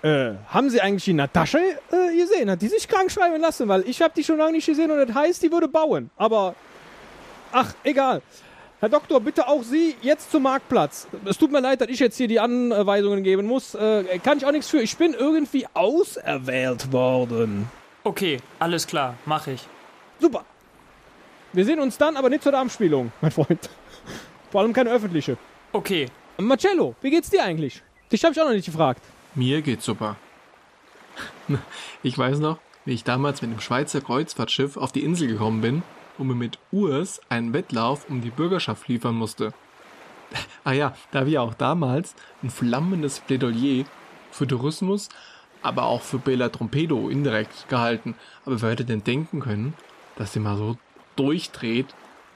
Äh, haben Sie eigentlich die Natascha äh, gesehen? Hat die sich krank schreiben lassen? Weil ich habe die schon lange nicht gesehen und das heißt, die würde bauen. Aber, ach, egal. Herr Doktor, bitte auch Sie jetzt zum Marktplatz. Es tut mir leid, dass ich jetzt hier die Anweisungen geben muss. Äh, kann ich auch nichts für. Ich bin irgendwie auserwählt worden. Okay, alles klar, mache ich. Super. Wir sehen uns dann, aber nicht zur Darmspielung, mein Freund. Vor allem keine öffentliche. Okay. Marcello, wie geht's dir eigentlich? Dich habe ich auch noch nicht gefragt. Mir geht's super. Ich weiß noch, wie ich damals mit dem Schweizer Kreuzfahrtschiff auf die Insel gekommen bin und mir mit Urs einen Wettlauf um die Bürgerschaft liefern musste. Ah ja, da ich auch damals ein flammendes Plädoyer für Tourismus, aber auch für Bela Trompedo indirekt gehalten. Aber wer hätte denn denken können, dass der mal so durchdreht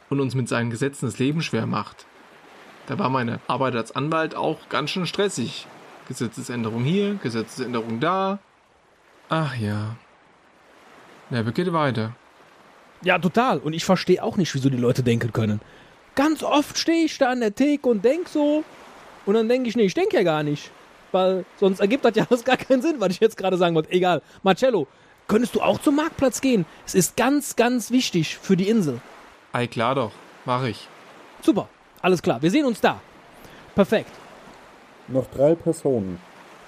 und uns mit seinen Gesetzen das Leben schwer macht? Da war meine Arbeit als Anwalt auch ganz schön stressig. Gesetzesänderung hier, Gesetzesänderung da. Ach ja. Na, wir geht weiter. Ja, total. Und ich verstehe auch nicht, wieso die Leute denken können. Ganz oft stehe ich da an der Theke und denk so. Und dann denke ich, nee, ich denke ja gar nicht. Weil sonst ergibt das ja alles gar keinen Sinn, was ich jetzt gerade sagen wollte. Egal. Marcello, könntest du auch zum Marktplatz gehen? Es ist ganz, ganz wichtig für die Insel. Ei, klar doch. Mach ich. Super. Alles klar. Wir sehen uns da. Perfekt. Noch drei Personen.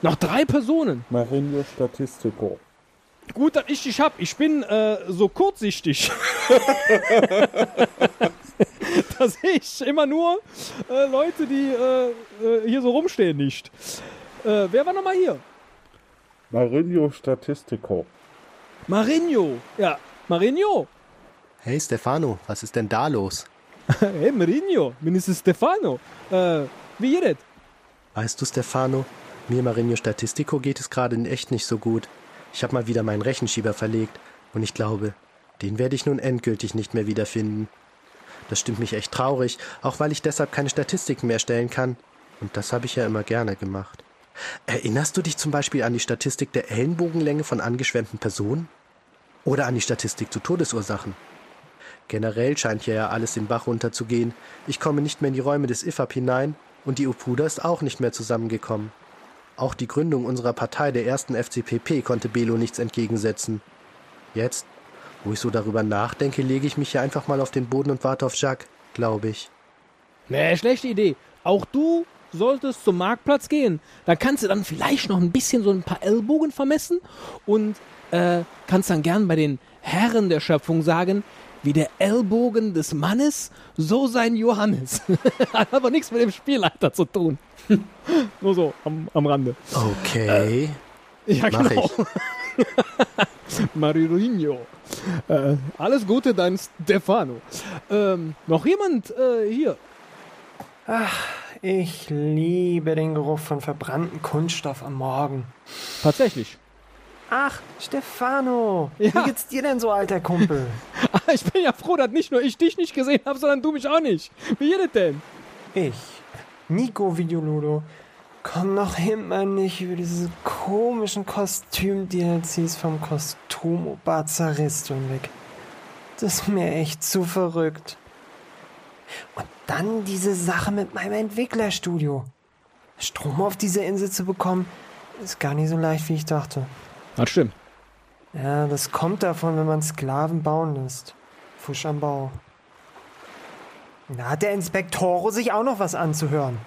Noch drei Personen? Marinho Statistico. Gut, dass ich dich hab. Ich bin äh, so kurzsichtig. da sehe ich immer nur äh, Leute, die äh, äh hier so rumstehen, nicht. Äh, wer war nochmal hier? Marinho Statistico. Marinho, ja, Marinho. Hey Stefano, was ist denn da los? hey Marinho, Minister Stefano. Äh, wie geht es? Weißt du, Stefano, mir Marinho Statistico geht es gerade in echt nicht so gut. Ich habe mal wieder meinen Rechenschieber verlegt und ich glaube, den werde ich nun endgültig nicht mehr wiederfinden. Das stimmt mich echt traurig, auch weil ich deshalb keine Statistiken mehr stellen kann. Und das habe ich ja immer gerne gemacht. Erinnerst du dich zum Beispiel an die Statistik der Ellenbogenlänge von angeschwemmten Personen? Oder an die Statistik zu Todesursachen? Generell scheint hier ja alles im Bach runterzugehen. Ich komme nicht mehr in die Räume des IFAB hinein und die Upuda ist auch nicht mehr zusammengekommen. Auch die Gründung unserer Partei, der ersten FCPP, konnte Belo nichts entgegensetzen. Jetzt, wo ich so darüber nachdenke, lege ich mich hier einfach mal auf den Boden und warte auf Jacques, glaube ich. Nee, schlechte Idee. Auch du solltest zum Marktplatz gehen. Da kannst du dann vielleicht noch ein bisschen so ein paar Ellbogen vermessen und äh, kannst dann gern bei den Herren der Schöpfung sagen, wie der Ellbogen des Mannes, so sein Johannes. Hat aber nichts mit dem Spielleiter zu tun. Nur so am, am Rande. Okay. Äh, ja, Mach genau. Maririnho. Äh, alles Gute, dein Stefano. Ähm, noch jemand äh, hier? Ach, ich liebe den Geruch von verbranntem Kunststoff am Morgen. Tatsächlich. Ach, Stefano. Ja. Wie geht's dir denn so, alter Kumpel? ich bin ja froh, dass nicht nur ich dich nicht gesehen habe, sondern du mich auch nicht. Wie geht es denn? Ich Nico Videoludo, komm noch immer nicht über diese komischen Kostüm-DLCs vom Kostumo Bazaristo hinweg. Das ist mir echt zu verrückt. Und dann diese Sache mit meinem Entwicklerstudio. Strom auf dieser Insel zu bekommen, ist gar nicht so leicht, wie ich dachte. Das stimmt. Ja, das kommt davon, wenn man Sklaven bauen lässt. Fusch am Bau. Da hat der Inspektoro sich auch noch was anzuhören.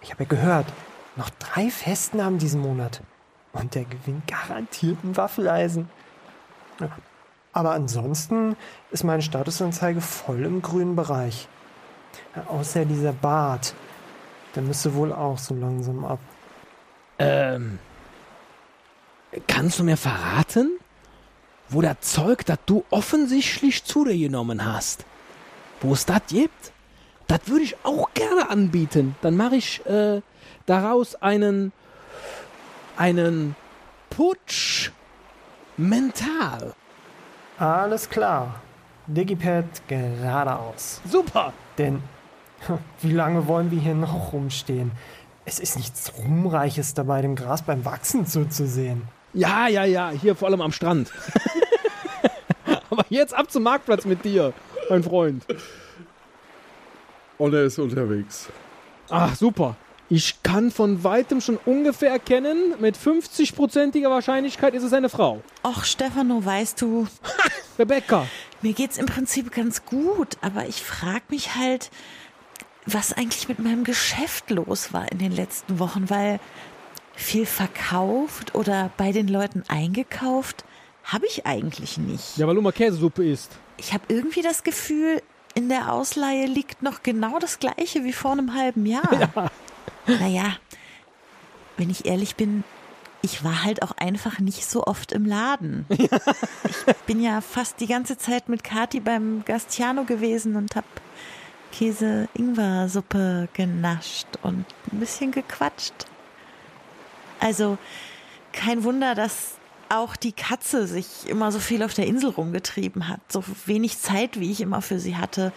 Ich habe ja gehört, noch drei Festnahmen diesen Monat. Und der gewinnt garantiert ein Waffeleisen. Aber ansonsten ist meine Statusanzeige voll im grünen Bereich. Außer dieser Bart. Der müsste wohl auch so langsam ab. Ähm. Kannst du mir verraten, wo das Zeug, das du offensichtlich zu dir genommen hast, wo es das gibt? Das würde ich auch gerne anbieten. Dann mache ich äh, daraus einen einen Putsch mental. Alles klar. Digipad geradeaus. Super. Denn wie lange wollen wir hier noch rumstehen? Es ist nichts Ruhmreiches dabei, dem Gras beim Wachsen zuzusehen. Ja, ja, ja, hier vor allem am Strand. Aber jetzt ab zum Marktplatz mit dir, mein Freund. Und er ist unterwegs. Ach, super. Ich kann von weitem schon ungefähr erkennen, mit 50%iger Wahrscheinlichkeit ist es eine Frau. Och, Stefano, weißt du. Rebecca. Mir geht's im Prinzip ganz gut, aber ich frag mich halt, was eigentlich mit meinem Geschäft los war in den letzten Wochen, weil viel verkauft oder bei den Leuten eingekauft habe ich eigentlich nicht. Ja, weil mal Käsesuppe isst. Ich habe irgendwie das Gefühl, in der Ausleihe liegt noch genau das gleiche wie vor einem halben Jahr. Ja. Naja, wenn ich ehrlich bin, ich war halt auch einfach nicht so oft im Laden. Ich bin ja fast die ganze Zeit mit Kati beim Gastiano gewesen und hab Käse-Ingwer-Suppe genascht und ein bisschen gequatscht. Also kein Wunder, dass auch die Katze sich immer so viel auf der Insel rumgetrieben hat, so wenig Zeit, wie ich immer für sie hatte.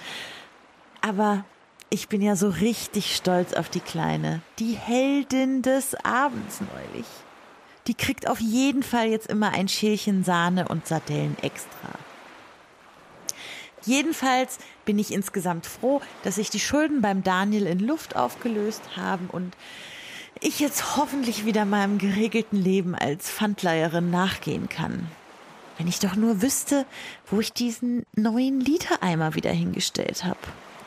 Aber ich bin ja so richtig stolz auf die Kleine. Die Heldin des Abends neulich. Die kriegt auf jeden Fall jetzt immer ein Schälchen Sahne und Sardellen extra. Jedenfalls bin ich insgesamt froh, dass sich die Schulden beim Daniel in Luft aufgelöst haben und ich jetzt hoffentlich wieder meinem geregelten Leben als Pfandleiherin nachgehen kann. Wenn ich doch nur wüsste, wo ich diesen neuen Litereimer wieder hingestellt habe.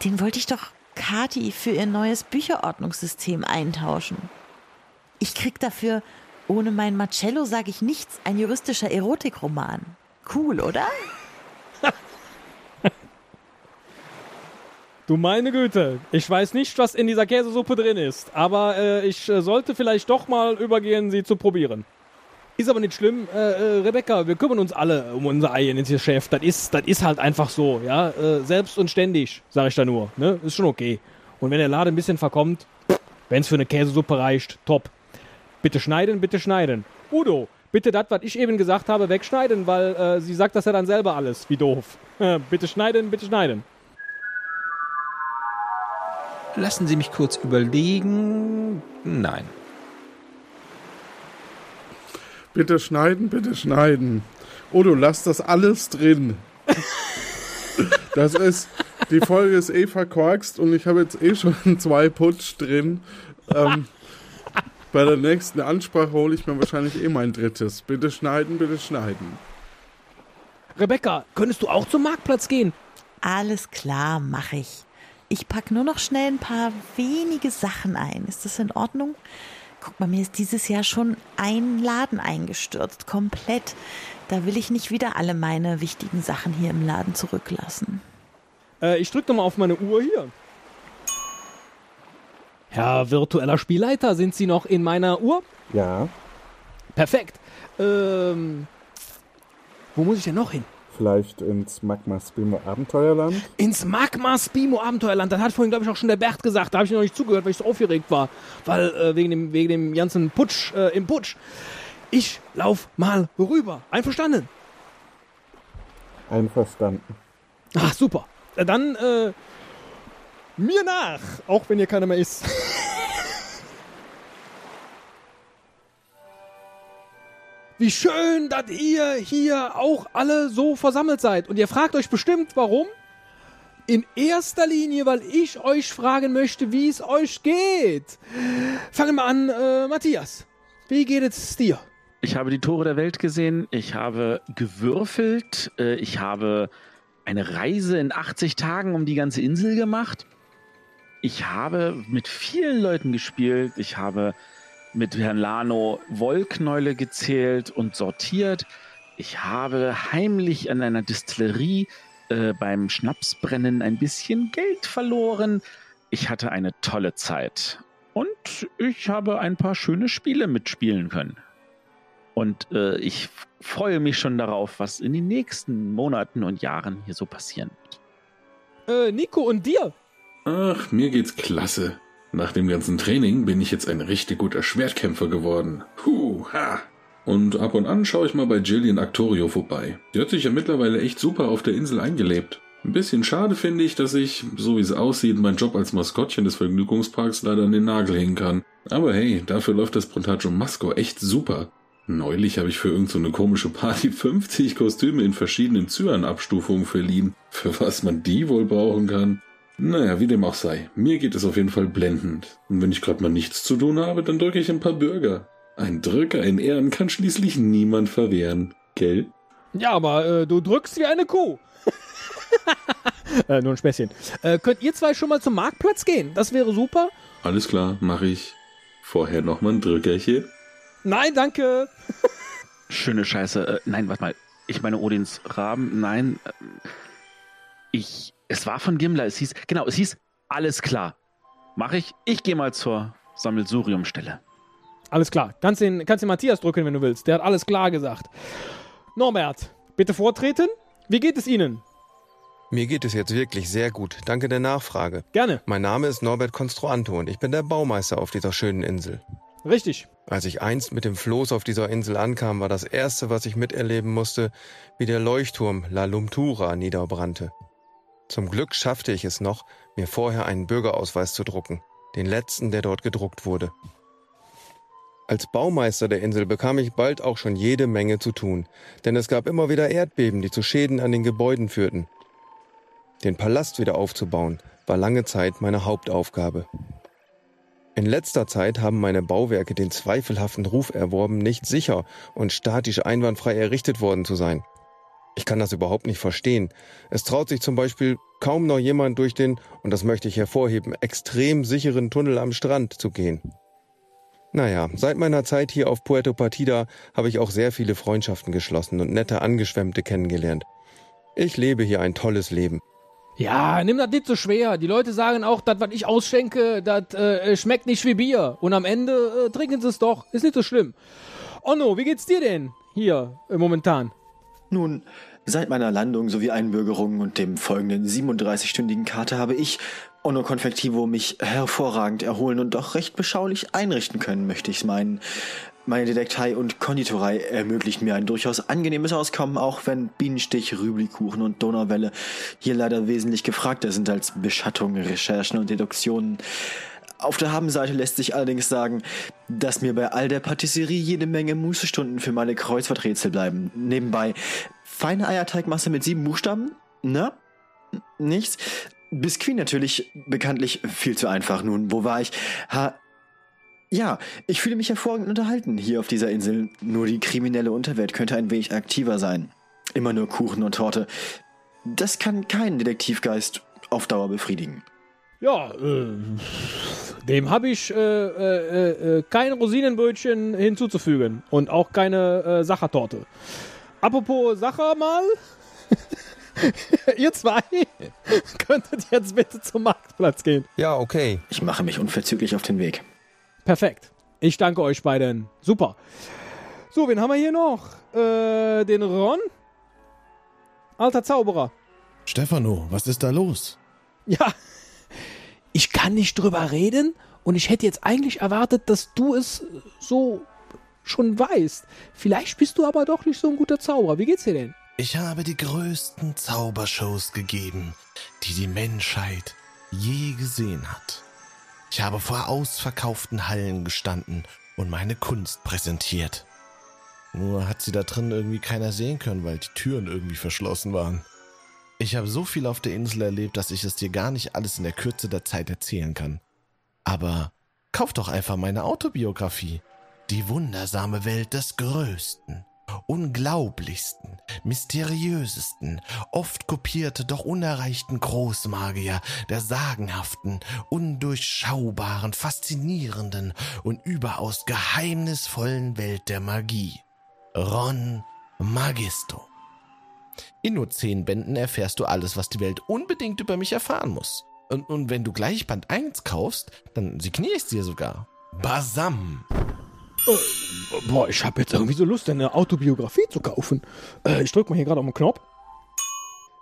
Den wollte ich doch Kati für ihr neues Bücherordnungssystem eintauschen. Ich krieg dafür, ohne mein Marcello sage ich nichts, ein juristischer Erotikroman. Cool, oder? Du meine Güte, ich weiß nicht, was in dieser Käsesuppe drin ist, aber äh, ich äh, sollte vielleicht doch mal übergehen, sie zu probieren. Ist aber nicht schlimm, äh, äh, Rebecca, wir kümmern uns alle um unser eigenes Geschäft. Das ist, das ist halt einfach so, ja. Äh, selbst und ständig, sage ich da nur. Ne? Ist schon okay. Und wenn der Laden ein bisschen verkommt, wenn es für eine Käsesuppe reicht, top. Bitte schneiden, bitte schneiden. Udo, bitte das, was ich eben gesagt habe, wegschneiden, weil äh, sie sagt das ja dann selber alles. Wie doof. bitte schneiden, bitte schneiden. Lassen Sie mich kurz überlegen. Nein. Bitte schneiden, bitte schneiden. Odo, lass das alles drin. Das ist, die Folge ist eh verkorkst und ich habe jetzt eh schon zwei Putsch drin. Ähm, bei der nächsten Ansprache hole ich mir wahrscheinlich eh mein drittes. Bitte schneiden, bitte schneiden. Rebecca, könntest du auch zum Marktplatz gehen? Alles klar, mache ich. Ich pack nur noch schnell ein paar wenige Sachen ein. Ist das in Ordnung? Guck mal, mir ist dieses Jahr schon ein Laden eingestürzt, komplett. Da will ich nicht wieder alle meine wichtigen Sachen hier im Laden zurücklassen. Äh, ich drücke nochmal auf meine Uhr hier. Herr virtueller Spielleiter, sind Sie noch in meiner Uhr? Ja. Perfekt. Ähm, wo muss ich denn noch hin? Vielleicht ins Magma Spimo Abenteuerland? Ins Magma Spimo Abenteuerland. Das hat vorhin, glaube ich, auch schon der Bert gesagt. Da habe ich noch nicht zugehört, weil ich so aufgeregt war. Weil äh, wegen, dem, wegen dem ganzen Putsch äh, im Putsch. Ich lauf mal rüber. Einverstanden? Einverstanden. Ach, super. Dann äh, Mir nach, auch wenn hier keiner mehr ist. Wie schön, dass ihr hier auch alle so versammelt seid. Und ihr fragt euch bestimmt, warum? In erster Linie, weil ich euch fragen möchte, wie es euch geht. Fangen wir an, äh, Matthias. Wie geht es dir? Ich habe die Tore der Welt gesehen, ich habe gewürfelt, äh, ich habe eine Reise in 80 Tagen um die ganze Insel gemacht. Ich habe mit vielen Leuten gespielt, ich habe mit Herrn Lano Wollknäule gezählt und sortiert. Ich habe heimlich an einer Distillerie äh, beim Schnapsbrennen ein bisschen Geld verloren. Ich hatte eine tolle Zeit. Und ich habe ein paar schöne Spiele mitspielen können. Und äh, ich freue mich schon darauf, was in den nächsten Monaten und Jahren hier so passieren wird. Äh, Nico, und dir? Ach, mir geht's klasse. Nach dem ganzen Training bin ich jetzt ein richtig guter Schwertkämpfer geworden. Huh, ha. Und ab und an schaue ich mal bei Jillian Actorio vorbei. Die hat sich ja mittlerweile echt super auf der Insel eingelebt. Ein bisschen schade finde ich, dass ich, so wie es aussieht, meinen Job als Maskottchen des Vergnügungsparks leider an den Nagel hängen kann. Aber hey, dafür läuft das Prontaggio Masco echt super. Neulich habe ich für irgendeine so komische Party 50 Kostüme in verschiedenen Cyan-Abstufungen verliehen. Für was man die wohl brauchen kann? Naja, wie dem auch sei. Mir geht es auf jeden Fall blendend. Und wenn ich gerade mal nichts zu tun habe, dann drücke ich ein paar Bürger. Ein Drücker in Ehren kann schließlich niemand verwehren. Gell? Ja, aber äh, du drückst wie eine Kuh. äh, nur ein Späßchen. Äh, könnt ihr zwei schon mal zum Marktplatz gehen? Das wäre super. Alles klar, mache ich. Vorher nochmal ein Drückerchen. Nein, danke. Schöne Scheiße. Äh, nein, warte mal. Ich meine Odins Raben. Nein. Ich. Es war von Gimler. Es hieß. Genau, es hieß. Alles klar. Mach ich. Ich gehe mal zur Sammelsuriumstelle. Alles klar. Kannst den, kannst den Matthias drücken, wenn du willst. Der hat alles klar gesagt. Norbert, bitte vortreten. Wie geht es Ihnen? Mir geht es jetzt wirklich sehr gut. Danke der Nachfrage. Gerne. Mein Name ist Norbert Construanto und ich bin der Baumeister auf dieser schönen Insel. Richtig. Als ich einst mit dem Floß auf dieser Insel ankam, war das erste, was ich miterleben musste, wie der Leuchtturm La Lumtura niederbrannte. Zum Glück schaffte ich es noch, mir vorher einen Bürgerausweis zu drucken, den letzten, der dort gedruckt wurde. Als Baumeister der Insel bekam ich bald auch schon jede Menge zu tun, denn es gab immer wieder Erdbeben, die zu Schäden an den Gebäuden führten. Den Palast wieder aufzubauen, war lange Zeit meine Hauptaufgabe. In letzter Zeit haben meine Bauwerke den zweifelhaften Ruf erworben, nicht sicher und statisch einwandfrei errichtet worden zu sein. Ich kann das überhaupt nicht verstehen. Es traut sich zum Beispiel kaum noch jemand durch den, und das möchte ich hervorheben, extrem sicheren Tunnel am Strand zu gehen. Naja, seit meiner Zeit hier auf Puerto Partida habe ich auch sehr viele Freundschaften geschlossen und nette Angeschwemmte kennengelernt. Ich lebe hier ein tolles Leben. Ja, nimm das nicht so schwer. Die Leute sagen auch, das, was ich ausschenke, das äh, schmeckt nicht wie Bier. Und am Ende äh, trinken sie es doch. Ist nicht so schlimm. Onno, wie geht's dir denn hier äh, momentan? Nun, seit meiner Landung sowie Einbürgerung und dem folgenden 37-stündigen Kater habe ich, Onno Konfektivo, mich hervorragend erholen und doch recht beschaulich einrichten können, möchte ich's meinen. Meine Detektei und Konditorei ermöglicht mir ein durchaus angenehmes Auskommen, auch wenn Bienenstich, Rüblikuchen und Donauwelle hier leider wesentlich gefragter sind als Beschattung, Recherchen und Deduktionen. Auf der Habenseite lässt sich allerdings sagen, dass mir bei all der Patisserie jede Menge Mußestunden für meine Kreuzworträtsel bleiben. Nebenbei, feine Eierteigmasse mit sieben Buchstaben? Na? Nichts? Biskuit natürlich bekanntlich viel zu einfach. Nun, wo war ich? Ha ja, ich fühle mich hervorragend unterhalten hier auf dieser Insel. Nur die kriminelle Unterwelt könnte ein wenig aktiver sein. Immer nur Kuchen und Torte. Das kann keinen Detektivgeist auf Dauer befriedigen. Ja, äh, dem habe ich äh, äh, äh, kein Rosinenbrötchen hinzuzufügen und auch keine äh, Sachertorte. Apropos Sacher mal. Ihr zwei könntet jetzt bitte zum Marktplatz gehen. Ja, okay. Ich mache mich unverzüglich auf den Weg. Perfekt. Ich danke euch beiden. Super. So, wen haben wir hier noch? Äh, den Ron? Alter Zauberer. Stefano, was ist da los? Ja, ich kann nicht drüber reden und ich hätte jetzt eigentlich erwartet, dass du es so schon weißt. Vielleicht bist du aber doch nicht so ein guter Zauberer. Wie geht's dir denn? Ich habe die größten Zaubershows gegeben, die die Menschheit je gesehen hat. Ich habe vor ausverkauften Hallen gestanden und meine Kunst präsentiert. Nur hat sie da drin irgendwie keiner sehen können, weil die Türen irgendwie verschlossen waren. Ich habe so viel auf der Insel erlebt, dass ich es dir gar nicht alles in der Kürze der Zeit erzählen kann. Aber kauf doch einfach meine Autobiografie. Die wundersame Welt des Größten, unglaublichsten, mysteriösesten, oft kopierte, doch unerreichten Großmagier der sagenhaften, undurchschaubaren, faszinierenden und überaus geheimnisvollen Welt der Magie. Ron Magisto. In nur zehn Bänden erfährst du alles, was die Welt unbedingt über mich erfahren muss. Und, und wenn du gleich Band 1 kaufst, dann signiere ich dir sogar. Basam. Äh, boah, ich habe jetzt irgendwie so Lust, eine Autobiografie zu kaufen. Äh, ich drück mal hier gerade auf den Knopf.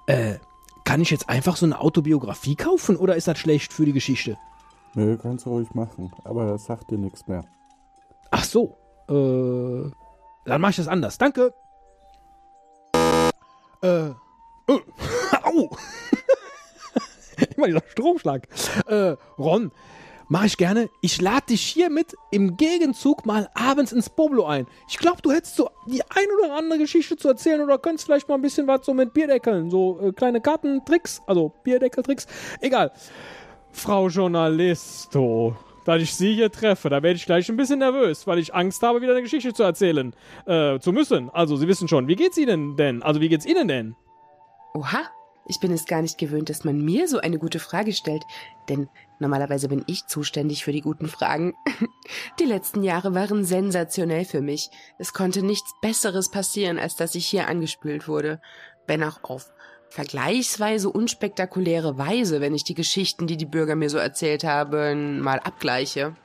Äh, kann ich jetzt einfach so eine Autobiografie kaufen oder ist das schlecht für die Geschichte? Nö, kannst du ruhig machen, aber das sagt dir nichts mehr. Ach so. Äh, dann mache ich das anders. Danke. Äh. äh au! Immer dieser Stromschlag. Äh, Ron, mache ich gerne. Ich lade dich hiermit im Gegenzug mal abends ins Boblo ein. Ich glaube, du hättest so die ein oder andere Geschichte zu erzählen oder könntest vielleicht mal ein bisschen was so mit Bierdeckeln, so äh, kleine Kartentricks, also Bierdeckeltricks. Egal. Frau Journalisto, dass ich Sie hier treffe, da werde ich gleich ein bisschen nervös, weil ich Angst habe, wieder eine Geschichte zu erzählen äh, zu müssen. Also, Sie wissen schon, wie geht's Ihnen denn? Also, wie geht's Ihnen denn? Oha, ich bin es gar nicht gewöhnt, dass man mir so eine gute Frage stellt, denn normalerweise bin ich zuständig für die guten Fragen. Die letzten Jahre waren sensationell für mich. Es konnte nichts Besseres passieren, als dass ich hier angespült wurde, wenn auch auf vergleichsweise unspektakuläre Weise, wenn ich die Geschichten, die die Bürger mir so erzählt haben, mal abgleiche.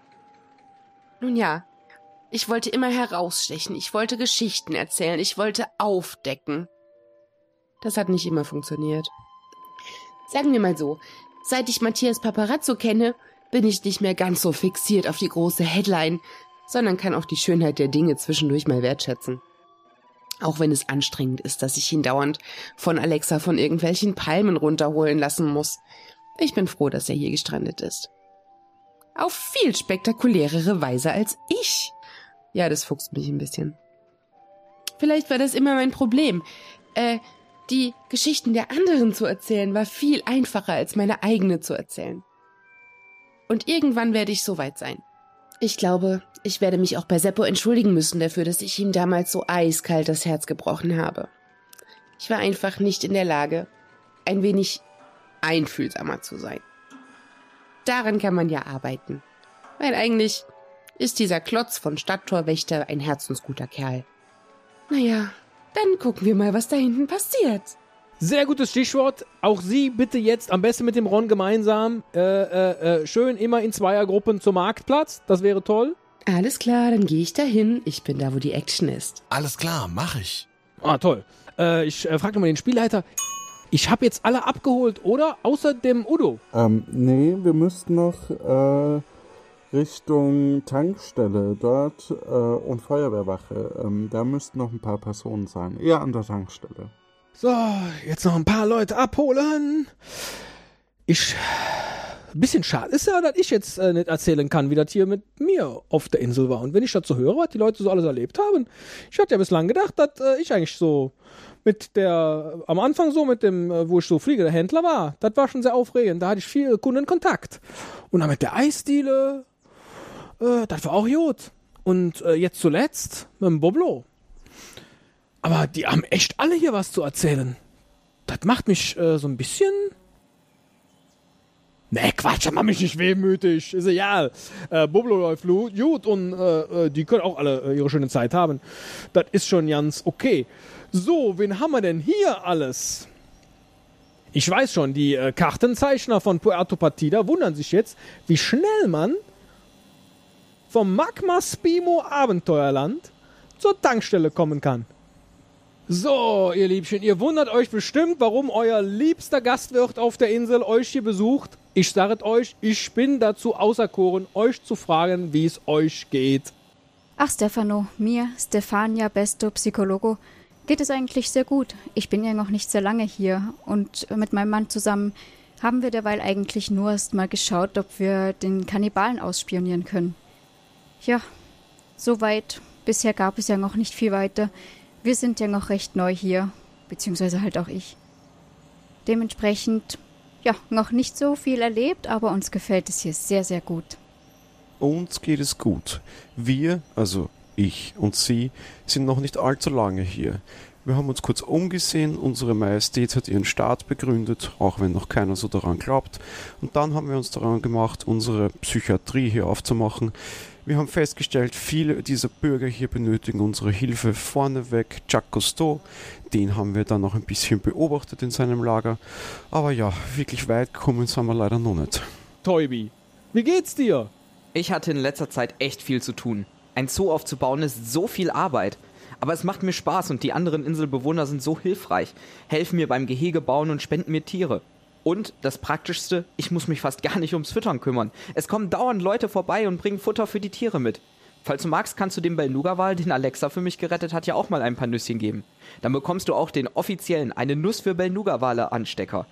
Nun ja, ich wollte immer herausstechen, ich wollte Geschichten erzählen, ich wollte aufdecken. Das hat nicht immer funktioniert. Sagen wir mal so, seit ich Matthias Paparazzo kenne, bin ich nicht mehr ganz so fixiert auf die große Headline, sondern kann auch die Schönheit der Dinge zwischendurch mal wertschätzen. Auch wenn es anstrengend ist, dass ich ihn dauernd von Alexa von irgendwelchen Palmen runterholen lassen muss. Ich bin froh, dass er hier gestrandet ist. Auf viel spektakulärere Weise als ich. Ja, das fuchst mich ein bisschen. Vielleicht war das immer mein Problem. Äh, die Geschichten der anderen zu erzählen war viel einfacher als meine eigene zu erzählen. Und irgendwann werde ich soweit sein. Ich glaube, ich werde mich auch bei Seppo entschuldigen müssen dafür, dass ich ihm damals so eiskalt das Herz gebrochen habe. Ich war einfach nicht in der Lage, ein wenig einfühlsamer zu sein. Daran kann man ja arbeiten. Weil eigentlich ist dieser Klotz von Stadttorwächter ein herzensguter Kerl. Naja, dann gucken wir mal, was da hinten passiert. Sehr gutes Stichwort. Auch Sie bitte jetzt am besten mit dem Ron gemeinsam äh, äh, äh, schön immer in Zweiergruppen zum Marktplatz. Das wäre toll. Alles klar, dann gehe ich dahin. Ich bin da, wo die Action ist. Alles klar, mach ich. Ah, toll. Äh, ich äh, frage mal den Spielleiter. Ich habe jetzt alle abgeholt, oder? Außer dem Udo. Ähm, nee, wir müssten noch äh, Richtung Tankstelle dort äh, und Feuerwehrwache. Ähm, da müssten noch ein paar Personen sein. Eher an der Tankstelle. So, jetzt noch ein paar Leute abholen. Ich. Bisschen schade ist ja, dass ich jetzt äh, nicht erzählen kann, wie das hier mit mir auf der Insel war. Und wenn ich dazu höre, was die Leute so alles erlebt haben, ich hatte ja bislang gedacht, dass äh, ich eigentlich so mit der, am Anfang so mit dem, äh, wo ich so Fliege, der Händler war, das war schon sehr aufregend. Da hatte ich viel Kundenkontakt. Und dann mit der Eisdiele, äh, das war auch gut. Und äh, jetzt zuletzt mit dem Boblo. Aber die haben echt alle hier was zu erzählen. Das macht mich äh, so ein bisschen. Nee, Quatsch, das macht mich nicht wehmütig. Ist egal. Äh, Bublo läuft gut und äh, äh, die können auch alle äh, ihre schöne Zeit haben. Das ist schon ganz okay. So, wen haben wir denn hier alles? Ich weiß schon, die äh, Kartenzeichner von Puerto Partida wundern sich jetzt, wie schnell man vom Magma Spimo Abenteuerland zur Tankstelle kommen kann. So, ihr Liebchen, ihr wundert euch bestimmt, warum euer liebster Gastwirt auf der Insel euch hier besucht. Ich sage euch, ich bin dazu auserkoren, euch zu fragen, wie es euch geht. Ach, Stefano, mir, Stefania Besto Psychologo, geht es eigentlich sehr gut. Ich bin ja noch nicht sehr lange hier und mit meinem Mann zusammen haben wir derweil eigentlich nur erst mal geschaut, ob wir den Kannibalen ausspionieren können. Ja, soweit. Bisher gab es ja noch nicht viel weiter. Wir sind ja noch recht neu hier, beziehungsweise halt auch ich. Dementsprechend, ja, noch nicht so viel erlebt, aber uns gefällt es hier sehr, sehr gut. Uns geht es gut. Wir, also ich und Sie, sind noch nicht allzu lange hier. Wir haben uns kurz umgesehen, unsere Majestät hat ihren Staat begründet, auch wenn noch keiner so daran glaubt. Und dann haben wir uns daran gemacht, unsere Psychiatrie hier aufzumachen. Wir haben festgestellt, viele dieser Bürger hier benötigen unsere Hilfe vorneweg. Jacques Cousteau, den haben wir dann noch ein bisschen beobachtet in seinem Lager. Aber ja, wirklich weit gekommen sind wir leider noch nicht. Toybi, wie geht's dir? Ich hatte in letzter Zeit echt viel zu tun. Ein Zoo aufzubauen ist so viel Arbeit. Aber es macht mir Spaß und die anderen Inselbewohner sind so hilfreich, helfen mir beim Gehege bauen und spenden mir Tiere. Und das Praktischste, ich muss mich fast gar nicht ums Füttern kümmern. Es kommen dauernd Leute vorbei und bringen Futter für die Tiere mit. Falls du magst, kannst du dem Belnuga-Wal, den Alexa für mich gerettet hat, ja auch mal ein paar Nüsschen geben. Dann bekommst du auch den offiziellen Eine Nuss für Belnuga-Wale Anstecker.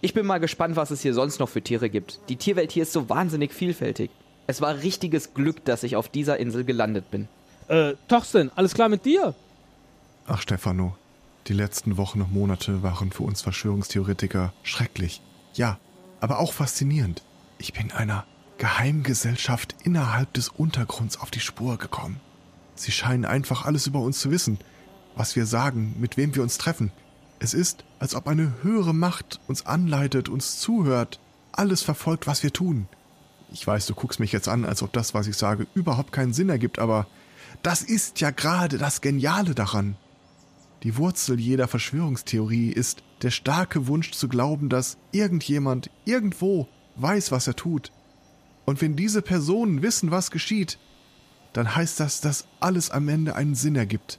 Ich bin mal gespannt, was es hier sonst noch für Tiere gibt. Die Tierwelt hier ist so wahnsinnig vielfältig. Es war richtiges Glück, dass ich auf dieser Insel gelandet bin. Äh, Torsten, alles klar mit dir? Ach, Stefano, die letzten Wochen und Monate waren für uns Verschwörungstheoretiker schrecklich. Ja, aber auch faszinierend. Ich bin einer Geheimgesellschaft innerhalb des Untergrunds auf die Spur gekommen. Sie scheinen einfach alles über uns zu wissen, was wir sagen, mit wem wir uns treffen. Es ist, als ob eine höhere Macht uns anleitet, uns zuhört, alles verfolgt, was wir tun. Ich weiß, du guckst mich jetzt an, als ob das, was ich sage, überhaupt keinen Sinn ergibt, aber das ist ja gerade das Geniale daran. Die Wurzel jeder Verschwörungstheorie ist der starke Wunsch zu glauben, dass irgendjemand irgendwo weiß, was er tut. Und wenn diese Personen wissen, was geschieht, dann heißt das, dass alles am Ende einen Sinn ergibt.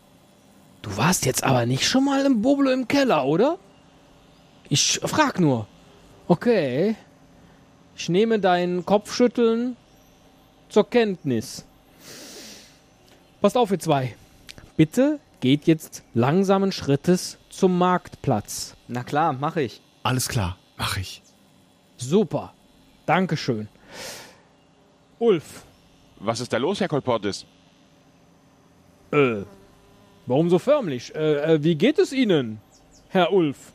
Du warst jetzt aber nicht schon mal im Boblo im Keller, oder? Ich frag nur. Okay. Ich nehme dein Kopfschütteln zur Kenntnis. Passt auf, ihr zwei. Bitte geht jetzt langsamen Schrittes zum Marktplatz. Na klar, mach ich. Alles klar, mach ich. Super. Dankeschön. Ulf. Was ist da los, Herr Kolportis? Äh, warum so förmlich? Äh, äh, wie geht es Ihnen, Herr Ulf?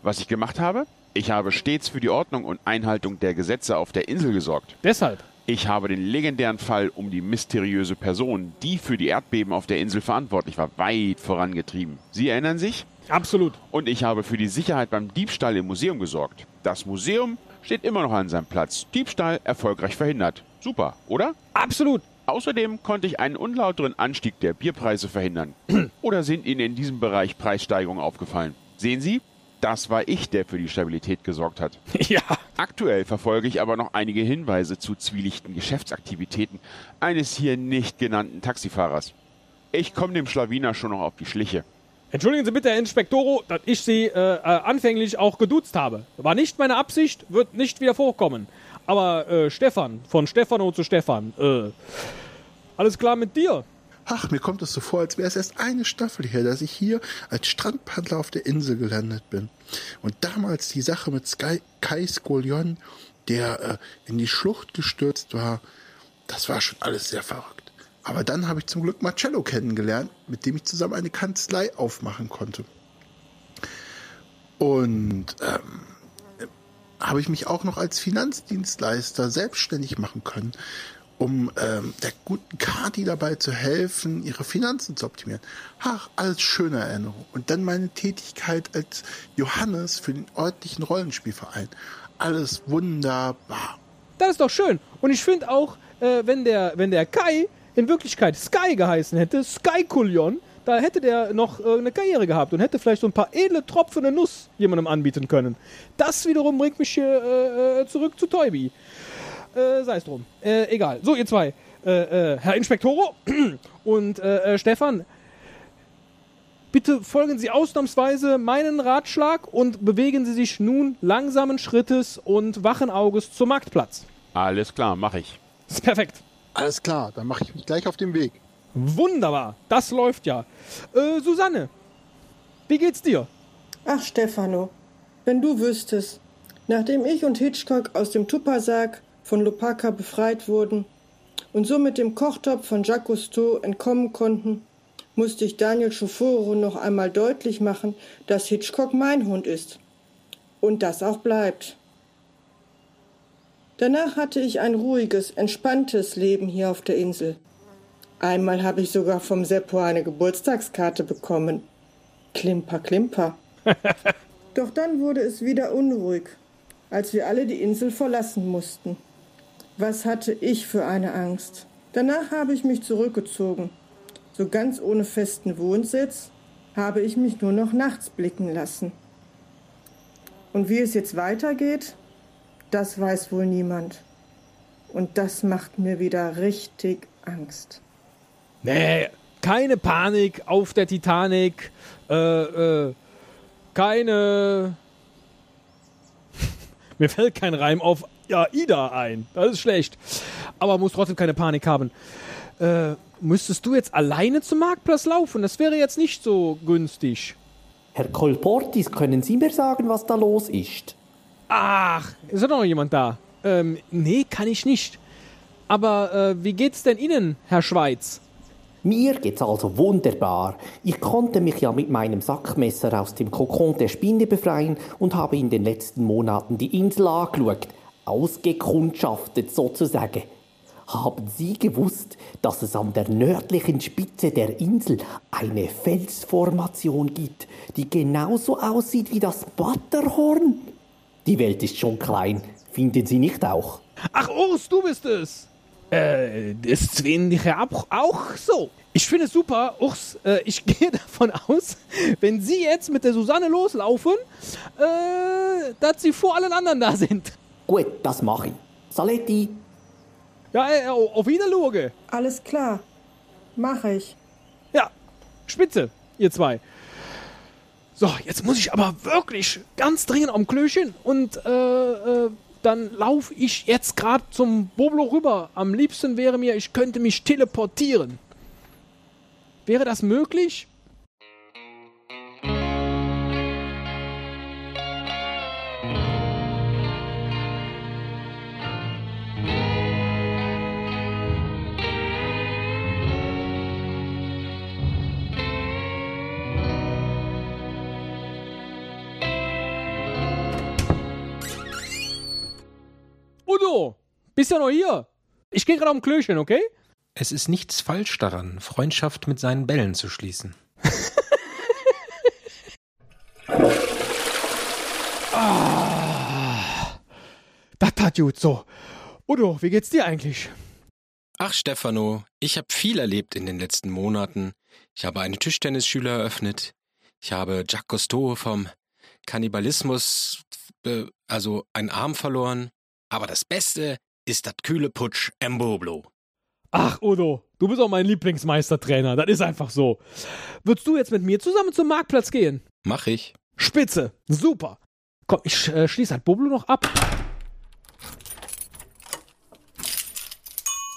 Was ich gemacht habe? Ich habe stets für die Ordnung und Einhaltung der Gesetze auf der Insel gesorgt. Deshalb? Ich habe den legendären Fall um die mysteriöse Person, die für die Erdbeben auf der Insel verantwortlich war, weit vorangetrieben. Sie erinnern sich? Absolut. Und ich habe für die Sicherheit beim Diebstahl im Museum gesorgt. Das Museum steht immer noch an seinem Platz. Diebstahl erfolgreich verhindert. Super, oder? Absolut. Außerdem konnte ich einen unlauteren Anstieg der Bierpreise verhindern. oder sind Ihnen in diesem Bereich Preissteigerungen aufgefallen? Sehen Sie, das war ich, der für die Stabilität gesorgt hat. Ja. Aktuell verfolge ich aber noch einige Hinweise zu zwielichten Geschäftsaktivitäten eines hier nicht genannten Taxifahrers. Ich komme dem Schlawiner schon noch auf die Schliche. Entschuldigen Sie bitte, Herr Inspektoro, dass ich Sie äh, äh, anfänglich auch geduzt habe. War nicht meine Absicht, wird nicht wieder vorkommen. Aber äh, Stefan, von Stefano zu Stefan, äh, alles klar mit dir? Ach, mir kommt es so vor, als wäre es erst eine Staffel her, dass ich hier als Strandpaddler auf der Insel gelandet bin. Und damals die Sache mit Sky, Kai Skolion, der äh, in die Schlucht gestürzt war, das war schon alles sehr verrückt. Aber dann habe ich zum Glück Marcello kennengelernt, mit dem ich zusammen eine Kanzlei aufmachen konnte. Und ähm, habe ich mich auch noch als Finanzdienstleister selbstständig machen können um ähm, der guten Kati dabei zu helfen, ihre Finanzen zu optimieren. Ach, alles schöne Erinnerung. Und dann meine Tätigkeit als Johannes für den örtlichen Rollenspielverein. Alles wunderbar. Das ist doch schön. Und ich finde auch, äh, wenn, der, wenn der Kai in Wirklichkeit Sky geheißen hätte, Sky Kulion, da hätte der noch äh, eine Karriere gehabt und hätte vielleicht so ein paar edle Tropfen in Nuss jemandem anbieten können. Das wiederum bringt mich hier äh, äh zurück zu Toybi. Äh, sei es drum. Äh, egal. So, ihr zwei. Äh, äh Herr Inspektoro und äh, äh, Stefan, bitte folgen Sie ausnahmsweise meinen Ratschlag und bewegen Sie sich nun langsamen Schrittes und wachen Auges zum Marktplatz. Alles klar, mache ich. Das ist perfekt. Alles klar, dann mache ich mich gleich auf den Weg. Wunderbar, das läuft ja. Äh, Susanne, wie geht's dir? Ach, Stefano, wenn du wüsstest. Nachdem ich und Hitchcock aus dem Tuppersarg von Lopaka befreit wurden und so mit dem Kochtopf von Jacques Cousteau entkommen konnten, musste ich Daniel Schoforo noch einmal deutlich machen, dass Hitchcock mein Hund ist. Und das auch bleibt. Danach hatte ich ein ruhiges, entspanntes Leben hier auf der Insel. Einmal habe ich sogar vom Seppo eine Geburtstagskarte bekommen. Klimper, klimper. Doch dann wurde es wieder unruhig, als wir alle die Insel verlassen mussten. Was hatte ich für eine Angst? Danach habe ich mich zurückgezogen. So ganz ohne festen Wohnsitz habe ich mich nur noch nachts blicken lassen. Und wie es jetzt weitergeht, das weiß wohl niemand. Und das macht mir wieder richtig Angst. Nee, keine Panik auf der Titanic. Äh, äh, keine. Mir fällt kein Reim auf ja, Ida ein. Das ist schlecht. Aber muss trotzdem keine Panik haben. Äh, müsstest du jetzt alleine zum Marktplatz laufen? Das wäre jetzt nicht so günstig. Herr Kolportis, können Sie mir sagen, was da los ist? Ach, ist da noch jemand da? Ähm, nee, kann ich nicht. Aber äh, wie geht's denn Ihnen, Herr Schweiz? Mir geht's also wunderbar. Ich konnte mich ja mit meinem Sackmesser aus dem Kokon der Spinne befreien und habe in den letzten Monaten die Insel angeschaut. Ausgekundschaftet sozusagen. Haben Sie gewusst, dass es an der nördlichen Spitze der Insel eine Felsformation gibt, die genauso aussieht wie das Butterhorn? Die Welt ist schon klein, finden Sie nicht auch? Ach, Urs, du bist es! Äh, das finde ich ja auch so. Ich finde es super, Urs, äh, ich gehe davon aus, wenn Sie jetzt mit der Susanne loslaufen, äh, dass Sie vor allen anderen da sind. Gut, das mache ich. Saletti. Ja, äh, auf Wiedersehen. Alles klar. Mache ich. Ja, spitze, ihr zwei. So, jetzt muss ich aber wirklich ganz dringend am Klöchen und äh, äh, dann laufe ich jetzt gerade zum Boblo rüber. Am liebsten wäre mir, ich könnte mich teleportieren. Wäre das möglich? Bist ja noch hier. Ich gehe gerade am Klöchen, okay? Es ist nichts falsch daran, Freundschaft mit seinen Bällen zu schließen. ah, das tat gut so. Udo, wie geht's dir eigentlich? Ach, Stefano, ich habe viel erlebt in den letzten Monaten. Ich habe eine Tischtennisschule eröffnet. Ich habe Jacques Cousteau vom Kannibalismus, äh, also einen Arm verloren. Aber das Beste ist das kühle Putsch Emboblo. Ach, Udo, du bist auch mein Lieblingsmeistertrainer. Das ist einfach so. Würdest du jetzt mit mir zusammen zum Marktplatz gehen? Mach ich. Spitze. Super. Komm, ich äh, schließe halt Boblo noch ab.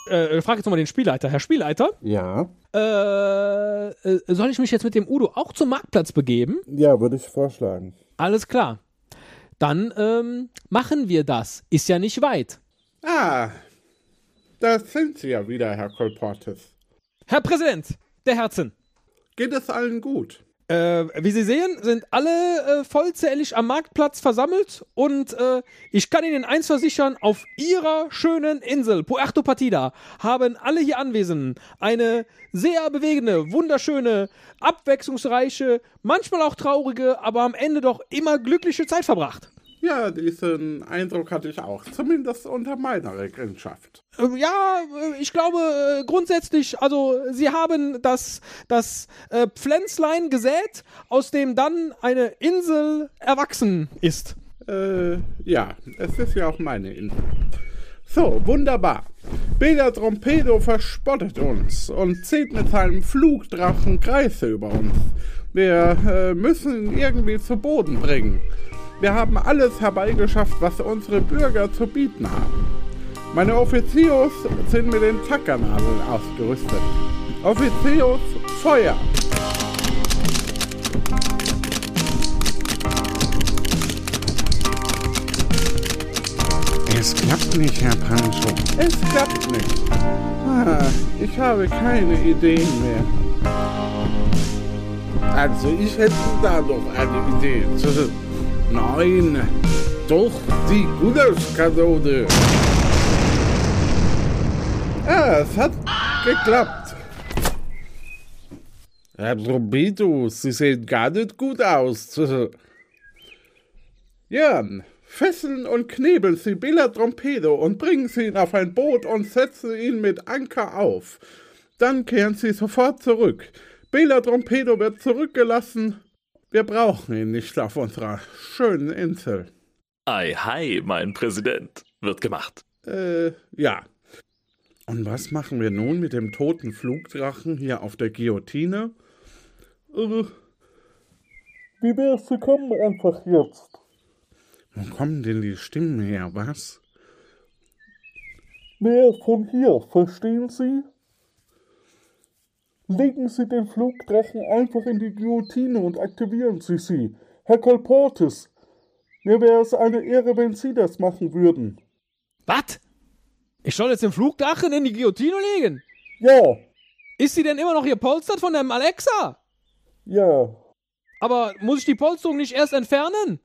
Äh, frag jetzt nochmal den Spielleiter. Herr Spielleiter? Ja. Äh, äh, soll ich mich jetzt mit dem Udo auch zum Marktplatz begeben? Ja, würde ich vorschlagen. Alles klar. Dann ähm, machen wir das. Ist ja nicht weit. Ah, da sind Sie ja wieder, Herr Kolportis. Herr Präsident der Herzen. Geht es allen gut? Äh, wie Sie sehen, sind alle äh, vollzählig am Marktplatz versammelt und äh, ich kann Ihnen eins versichern, auf Ihrer schönen Insel, Puerto Partida, haben alle hier Anwesenden eine sehr bewegende, wunderschöne, abwechslungsreiche, manchmal auch traurige, aber am Ende doch immer glückliche Zeit verbracht. Ja, diesen Eindruck hatte ich auch, zumindest unter meiner Regentschaft. Ähm, ja, äh, ich glaube äh, grundsätzlich, also sie haben das, das äh, Pflänzlein gesät, aus dem dann eine Insel erwachsen ist. Äh, ja, es ist ja auch meine Insel. So, wunderbar. Beda Trompedo verspottet uns und zieht mit seinem Flugdrachen Kreise über uns. Wir äh, müssen ihn irgendwie zu Boden bringen. Wir haben alles herbeigeschafft, was unsere Bürger zu bieten haben. Meine Offizios sind mit den Zackernadeln ausgerüstet. Offizios, Feuer! Es klappt nicht, Herr Pancho. Es klappt nicht. Ah, ich habe keine Ideen mehr. Also, ich hätte da noch eine Idee. Nein, doch die Gulaschkanone. Ja, es hat geklappt. Herr Trompeto, Sie sehen gar nicht gut aus. Jan, fesseln und knebeln Sie Bela Trompedo und bringen Sie ihn auf ein Boot und setzen ihn mit Anker auf. Dann kehren Sie sofort zurück. Bela Trompedo wird zurückgelassen. Wir brauchen ihn nicht auf unserer schönen Insel. Ei, hi, mein Präsident. Wird gemacht. Äh, ja. Und was machen wir nun mit dem toten Flugdrachen hier auf der Guillotine? Äh, wie wär's, Sie kommen einfach jetzt? Wo kommen denn die Stimmen her, was? Mehr von hier, verstehen Sie? Legen Sie den Flugdrachen einfach in die Guillotine und aktivieren Sie sie. Herr Colportes, mir wäre es eine Ehre, wenn Sie das machen würden. Was? Ich soll jetzt den Flugdrachen in die Guillotine legen? Ja. Ist sie denn immer noch gepolstert von dem Alexa? Ja. Aber muss ich die Polsterung nicht erst entfernen?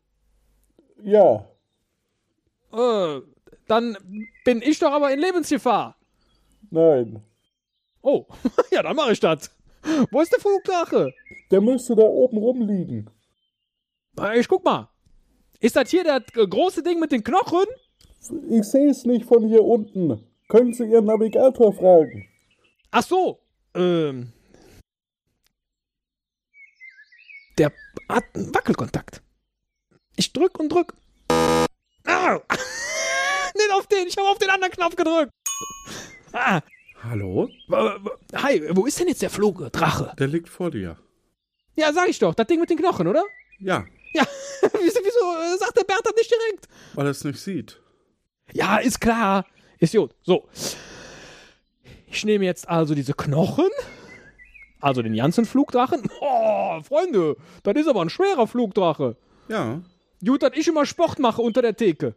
Ja. Äh, dann bin ich doch aber in Lebensgefahr. Nein. Oh, ja, dann mache ich das. Wo ist der Flugdrache? Der müsste da oben rumliegen. Äh, Ich guck mal. Ist das hier das äh, große Ding mit den Knochen? Ich sehe es nicht von hier unten. Können Sie Ihren Navigator fragen? Ach so. Ähm. Der hat einen Wackelkontakt. Ich drück und drück. Ah! Nicht auf den, ich habe auf den anderen Knopf gedrückt. Ah. Hallo? Hi, wo ist denn jetzt der Flugdrache? Der liegt vor dir. Ja, sag ich doch, das Ding mit den Knochen, oder? Ja, Ja, wieso, wieso äh, sagt der Bernd das nicht direkt? weil er es nicht sieht. Ja, ist klar. Ist gut. So. Ich nehme jetzt also diese Knochen. Also den ganzen Flugdrachen. Oh, Freunde, das ist aber ein schwerer Flugdrache. Ja. Gut, dass ich immer Sport mache unter der Theke.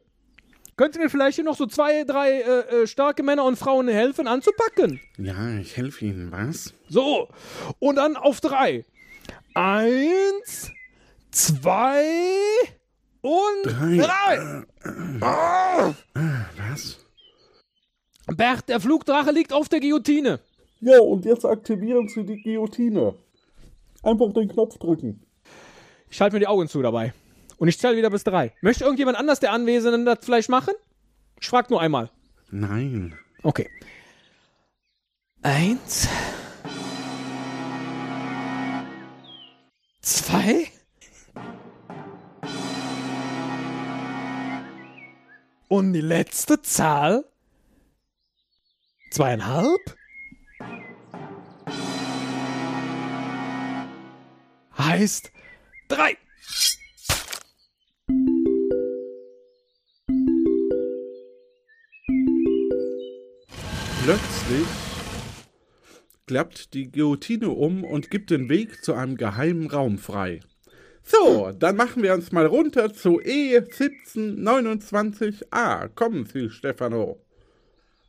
Könnt ihr mir vielleicht hier noch so zwei, drei äh, äh, starke Männer und Frauen helfen anzupacken? Ja, ich helfe Ihnen, was? So, und dann auf drei. Eins, zwei und Drei. drei. Ah! Was? Bert, der Flugdrache liegt auf der Guillotine. Ja, und jetzt aktivieren Sie die Guillotine. Einfach den Knopf drücken. Ich halte mir die Augen zu dabei. Und ich zähle wieder bis drei. Möchte irgendjemand anders der Anwesenden das vielleicht machen? Ich frag nur einmal. Nein. Okay. Eins. Zwei. Und die letzte Zahl. Zweieinhalb. Heißt drei. Plötzlich klappt die Guillotine um und gibt den Weg zu einem geheimen Raum frei. So, dann machen wir uns mal runter zu E E1729a. Kommen Sie, Stefano.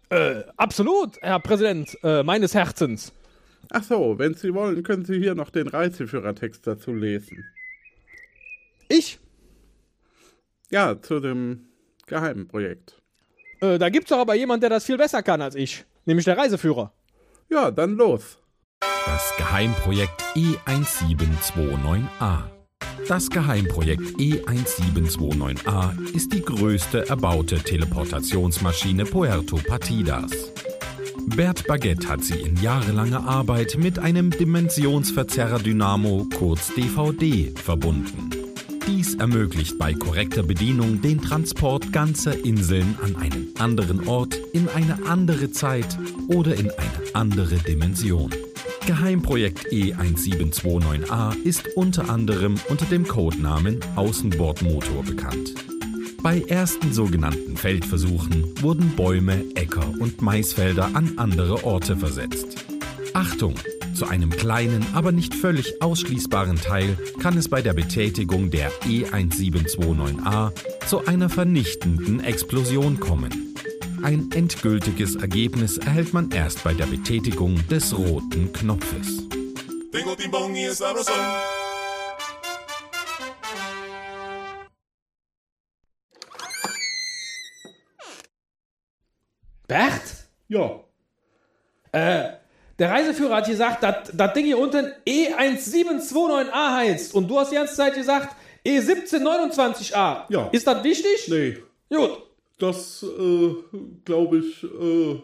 Äh, absolut, Herr Präsident äh, meines Herzens. Ach so, wenn Sie wollen, können Sie hier noch den Reiseführertext dazu lesen. Ich? Ja, zu dem geheimen Projekt. Äh, da gibt's doch aber jemand, der das viel besser kann als ich. Nämlich der Reiseführer. Ja, dann los. Das Geheimprojekt E1729A. Das Geheimprojekt E1729A ist die größte erbaute Teleportationsmaschine Puerto Partidas. Bert Baguette hat sie in jahrelanger Arbeit mit einem Dimensionsverzerrer-Dynamo, kurz DVD, verbunden. Dies ermöglicht bei korrekter Bedienung den Transport ganzer Inseln an einen anderen Ort, in eine andere Zeit oder in eine andere Dimension. Geheimprojekt E1729A ist unter anderem unter dem Codenamen Außenbordmotor bekannt. Bei ersten sogenannten Feldversuchen wurden Bäume, Äcker und Maisfelder an andere Orte versetzt. Achtung! Zu einem kleinen, aber nicht völlig ausschließbaren Teil kann es bei der Betätigung der E1729A zu einer vernichtenden Explosion kommen. Ein endgültiges Ergebnis erhält man erst bei der Betätigung des roten Knopfes. Bert? Ja. Äh, der Reiseführer hat gesagt, dass das Ding hier unten E1729A heißt. Und du hast die ganze Zeit gesagt E1729A. Ja. Ist das wichtig? Nee. Gut. Das, äh, glaube ich, äh,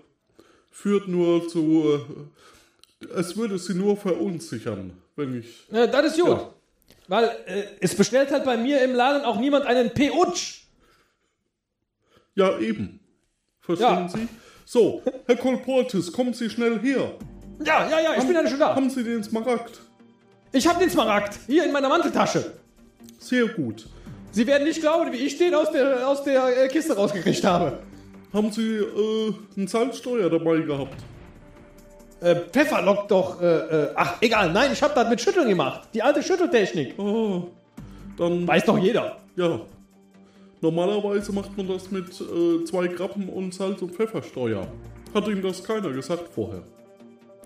führt nur zu. Äh, es würde sie nur verunsichern, wenn ich. Ja, das ist gut. Ja. Weil äh, es bestellt halt bei mir im Laden auch niemand einen P-Utsch. Ja, eben. Verstehen Ja. Sie? So, Herr Kolportis, kommen Sie schnell her. Ja, ja, ja, ich bin ja schon da. Haben Sie den Smaragd? Ich habe den Smaragd hier in meiner Manteltasche. Sehr gut. Sie werden nicht glauben, wie ich den aus der, aus der äh, Kiste rausgekriegt habe. Haben Sie äh, einen Salzsteuer dabei gehabt? Äh, Pfeffer lockt doch. Äh, äh, ach, egal, nein, ich habe das mit Schütteln gemacht. Die alte Schütteltechnik. Oh, dann. Weiß doch jeder. Ja. Normalerweise macht man das mit äh, zwei Grappen und Salz- und Pfeffersteuer. Hat Ihnen das keiner gesagt vorher?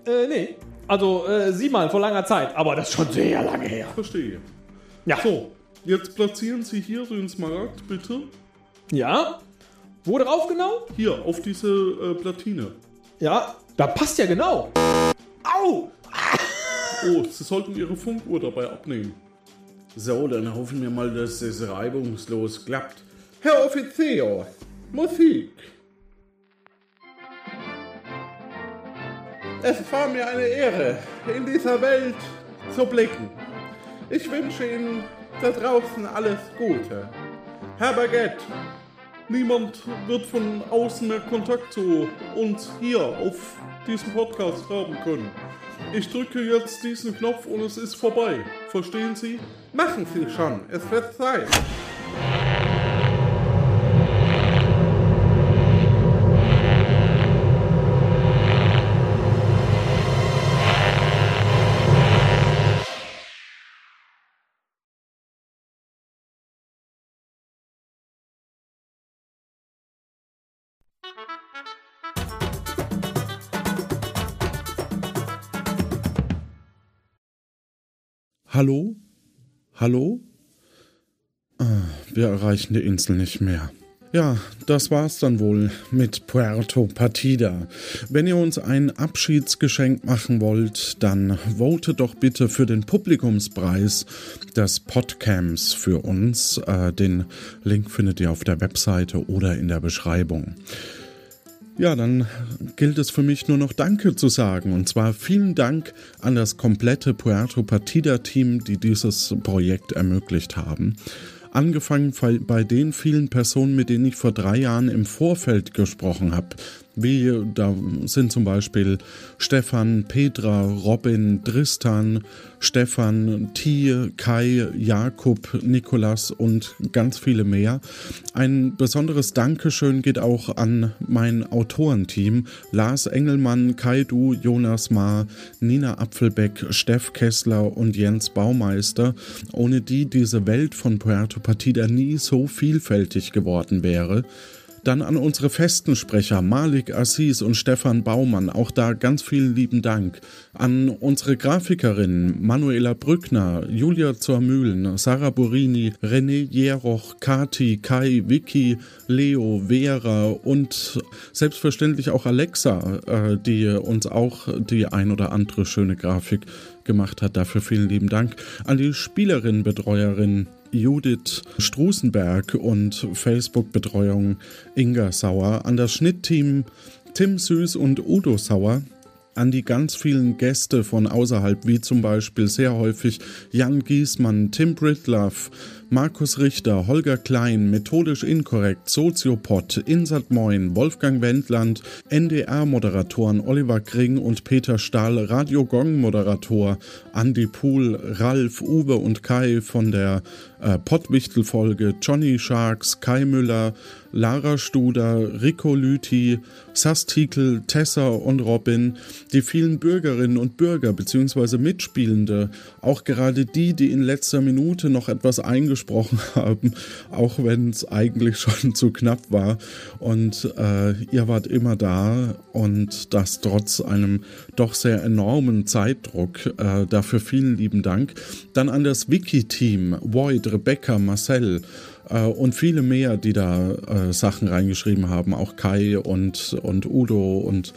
Äh, nee. Also, äh, sie mal vor langer Zeit, aber das ist schon sehr lange her. Verstehe. Ja. So, jetzt platzieren Sie hier den Smaragd, bitte. Ja? Wo drauf genau? Hier, auf diese äh, Platine. Ja, da passt ja genau. Au! Oh, Sie sollten Ihre Funkuhr dabei abnehmen. So, dann hoffen wir mal, dass es reibungslos klappt. Herr Offizier, Musik. Es war mir eine Ehre, in dieser Welt zu blicken. Ich wünsche Ihnen da draußen alles Gute. Herr Baguette, Niemand wird von außen mehr Kontakt zu uns hier auf diesem Podcast haben können. Ich drücke jetzt diesen Knopf und es ist vorbei. Verstehen Sie? machen Sie schon, es wird Zeit. Hallo? Hallo? Ah, wir erreichen die Insel nicht mehr. Ja, das war's dann wohl mit Puerto Partida. Wenn ihr uns ein Abschiedsgeschenk machen wollt, dann votet doch bitte für den Publikumspreis des Podcamps für uns. Äh, den Link findet ihr auf der Webseite oder in der Beschreibung. Ja, dann gilt es für mich nur noch Danke zu sagen. Und zwar vielen Dank an das komplette Puerto Partida-Team, die dieses Projekt ermöglicht haben. Angefangen bei den vielen Personen, mit denen ich vor drei Jahren im Vorfeld gesprochen habe. Wie, da sind zum Beispiel Stefan, Petra, Robin, Tristan, Stefan, Tie, Kai, Jakob, Nikolas und ganz viele mehr. Ein besonderes Dankeschön geht auch an mein Autorenteam. Lars Engelmann, Kai Du, Jonas Ma, Nina Apfelbeck, Steff Kessler und Jens Baumeister, ohne die diese Welt von Puerto Partida nie so vielfältig geworden wäre. Dann an unsere festen Sprecher Malik Assis und Stefan Baumann, auch da ganz vielen lieben Dank. An unsere Grafikerinnen Manuela Brückner, Julia Zormühlen, Sarah Burini, René Jeroch, Kati, Kai, Vicky, Leo, Vera und selbstverständlich auch Alexa, äh, die uns auch die ein oder andere schöne Grafik gemacht hat. Dafür vielen lieben Dank. An die Spielerin, Betreuerin Judith Strusenberg und Facebook-Betreuung Inga Sauer, an das Schnittteam Tim Süß und Udo Sauer, an die ganz vielen Gäste von außerhalb, wie zum Beispiel sehr häufig Jan Giesmann, Tim Britloff, Markus Richter, Holger Klein, Methodisch Inkorrekt, Soziopod, Insat Moin, Wolfgang Wendland, NDR-Moderatoren Oliver Kring und Peter Stahl, Radio Gong-Moderator Andy Pool, Ralf, Uwe und Kai von der äh, Pottwichtel-Folge, Johnny Sharks, Kai Müller, Lara Studer, Rico Lüthi, Sastikel, Tessa und Robin, die vielen Bürgerinnen und Bürger bzw. Mitspielende, auch gerade die, die in letzter Minute noch etwas eingesprochen haben, auch wenn es eigentlich schon zu knapp war. Und äh, ihr wart immer da und das trotz einem doch sehr enormen Zeitdruck. Äh, dafür vielen lieben Dank. Dann an das Wiki-Team, Void, Rebecca, Marcel, äh, und viele mehr, die da äh, Sachen reingeschrieben haben, auch Kai und, und Udo und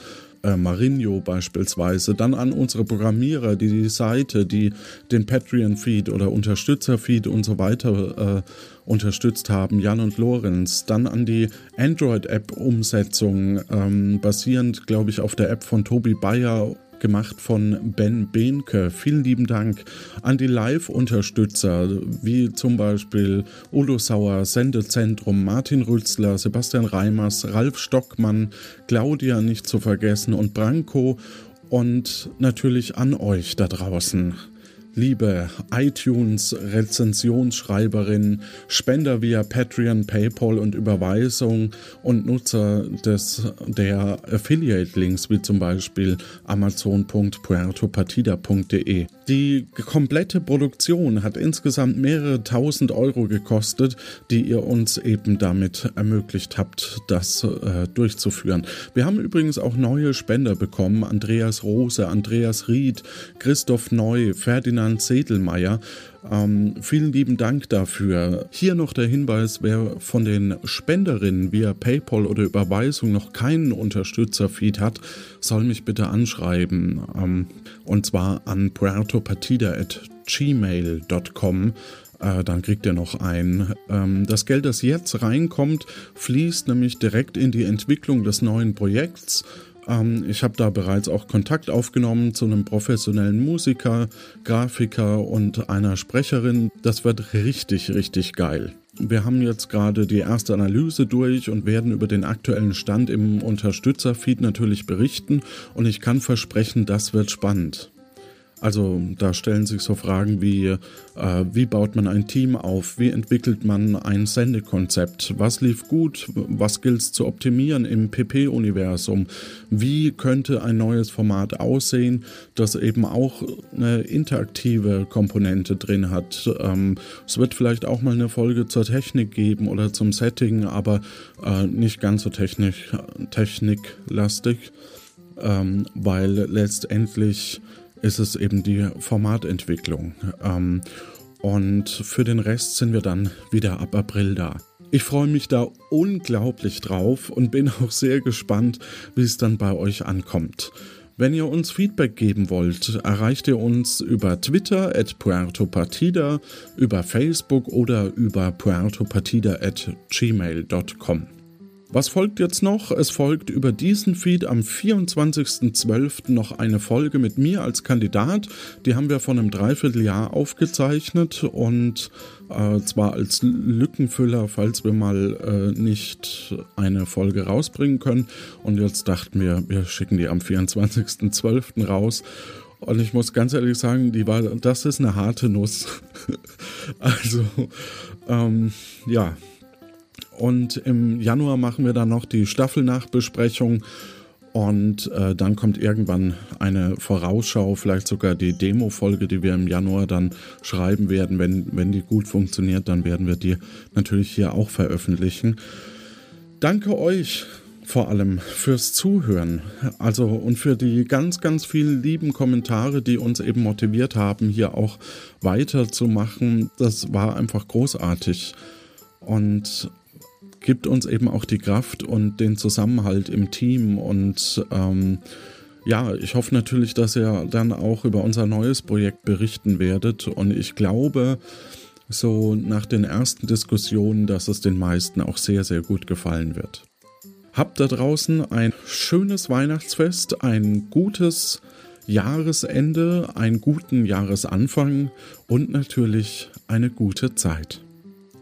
äh, Marinho beispielsweise. Dann an unsere Programmierer, die die Seite, die den Patreon-Feed oder Unterstützer-Feed und so weiter äh, unterstützt haben, Jan und Lorenz. Dann an die Android-App-Umsetzung, ähm, basierend, glaube ich, auf der App von Tobi Bayer gemacht von Ben Behnke. Vielen lieben Dank an die Live-Unterstützer, wie zum Beispiel Udo Sauer, Sendezentrum, Martin Rützler, Sebastian Reimers, Ralf Stockmann, Claudia nicht zu vergessen und Branko und natürlich an euch da draußen liebe iTunes-Rezensionsschreiberin, Spender via Patreon, PayPal und Überweisung und Nutzer des, der Affiliate-Links wie zum Beispiel amazon.puertopartida.de. Die komplette Produktion hat insgesamt mehrere tausend Euro gekostet, die ihr uns eben damit ermöglicht habt, das äh, durchzuführen. Wir haben übrigens auch neue Spender bekommen. Andreas Rose, Andreas Ried, Christoph Neu, Ferdinand Sedelmeier. Ähm, vielen lieben Dank dafür. Hier noch der Hinweis, wer von den Spenderinnen via PayPal oder Überweisung noch keinen Unterstützerfeed hat, soll mich bitte anschreiben. Ähm, und zwar an puertopartida.gmail.com. Äh, dann kriegt ihr noch ein. Ähm, das Geld, das jetzt reinkommt, fließt nämlich direkt in die Entwicklung des neuen Projekts. Ähm, ich habe da bereits auch Kontakt aufgenommen zu einem professionellen Musiker, Grafiker und einer Sprecherin. Das wird richtig, richtig geil. Wir haben jetzt gerade die erste Analyse durch und werden über den aktuellen Stand im Unterstützerfeed natürlich berichten und ich kann versprechen, das wird spannend. Also da stellen sich so Fragen wie, äh, wie baut man ein Team auf, wie entwickelt man ein Sendekonzept, was lief gut, was gilt es zu optimieren im PP-Universum, wie könnte ein neues Format aussehen, das eben auch eine interaktive Komponente drin hat. Ähm, es wird vielleicht auch mal eine Folge zur Technik geben oder zum Setting, aber äh, nicht ganz so technik, techniklastig, ähm, weil letztendlich ist es eben die Formatentwicklung. Ähm, und für den Rest sind wir dann wieder ab April da. Ich freue mich da unglaublich drauf und bin auch sehr gespannt, wie es dann bei euch ankommt. Wenn ihr uns Feedback geben wollt, erreicht ihr uns über Twitter at puertopartida, über Facebook oder über puertopartida at gmail.com. Was folgt jetzt noch? Es folgt über diesen Feed am 24.12. noch eine Folge mit mir als Kandidat. Die haben wir vor einem Dreivierteljahr aufgezeichnet und äh, zwar als Lückenfüller, falls wir mal äh, nicht eine Folge rausbringen können. Und jetzt dachten wir, wir schicken die am 24.12. raus. Und ich muss ganz ehrlich sagen, die war, das ist eine harte Nuss. also, ähm, ja, und im Januar machen wir dann noch die Staffelnachbesprechung. Und äh, dann kommt irgendwann eine Vorausschau, vielleicht sogar die Demo-Folge, die wir im Januar dann schreiben werden. Wenn, wenn die gut funktioniert, dann werden wir die natürlich hier auch veröffentlichen. Danke euch vor allem fürs Zuhören. Also und für die ganz, ganz vielen lieben Kommentare, die uns eben motiviert haben, hier auch weiterzumachen. Das war einfach großartig. Und gibt uns eben auch die Kraft und den Zusammenhalt im Team und ähm, ja, ich hoffe natürlich, dass ihr dann auch über unser neues Projekt berichten werdet und ich glaube, so nach den ersten Diskussionen, dass es den meisten auch sehr, sehr gut gefallen wird. Habt da draußen ein schönes Weihnachtsfest, ein gutes Jahresende, einen guten Jahresanfang und natürlich eine gute Zeit.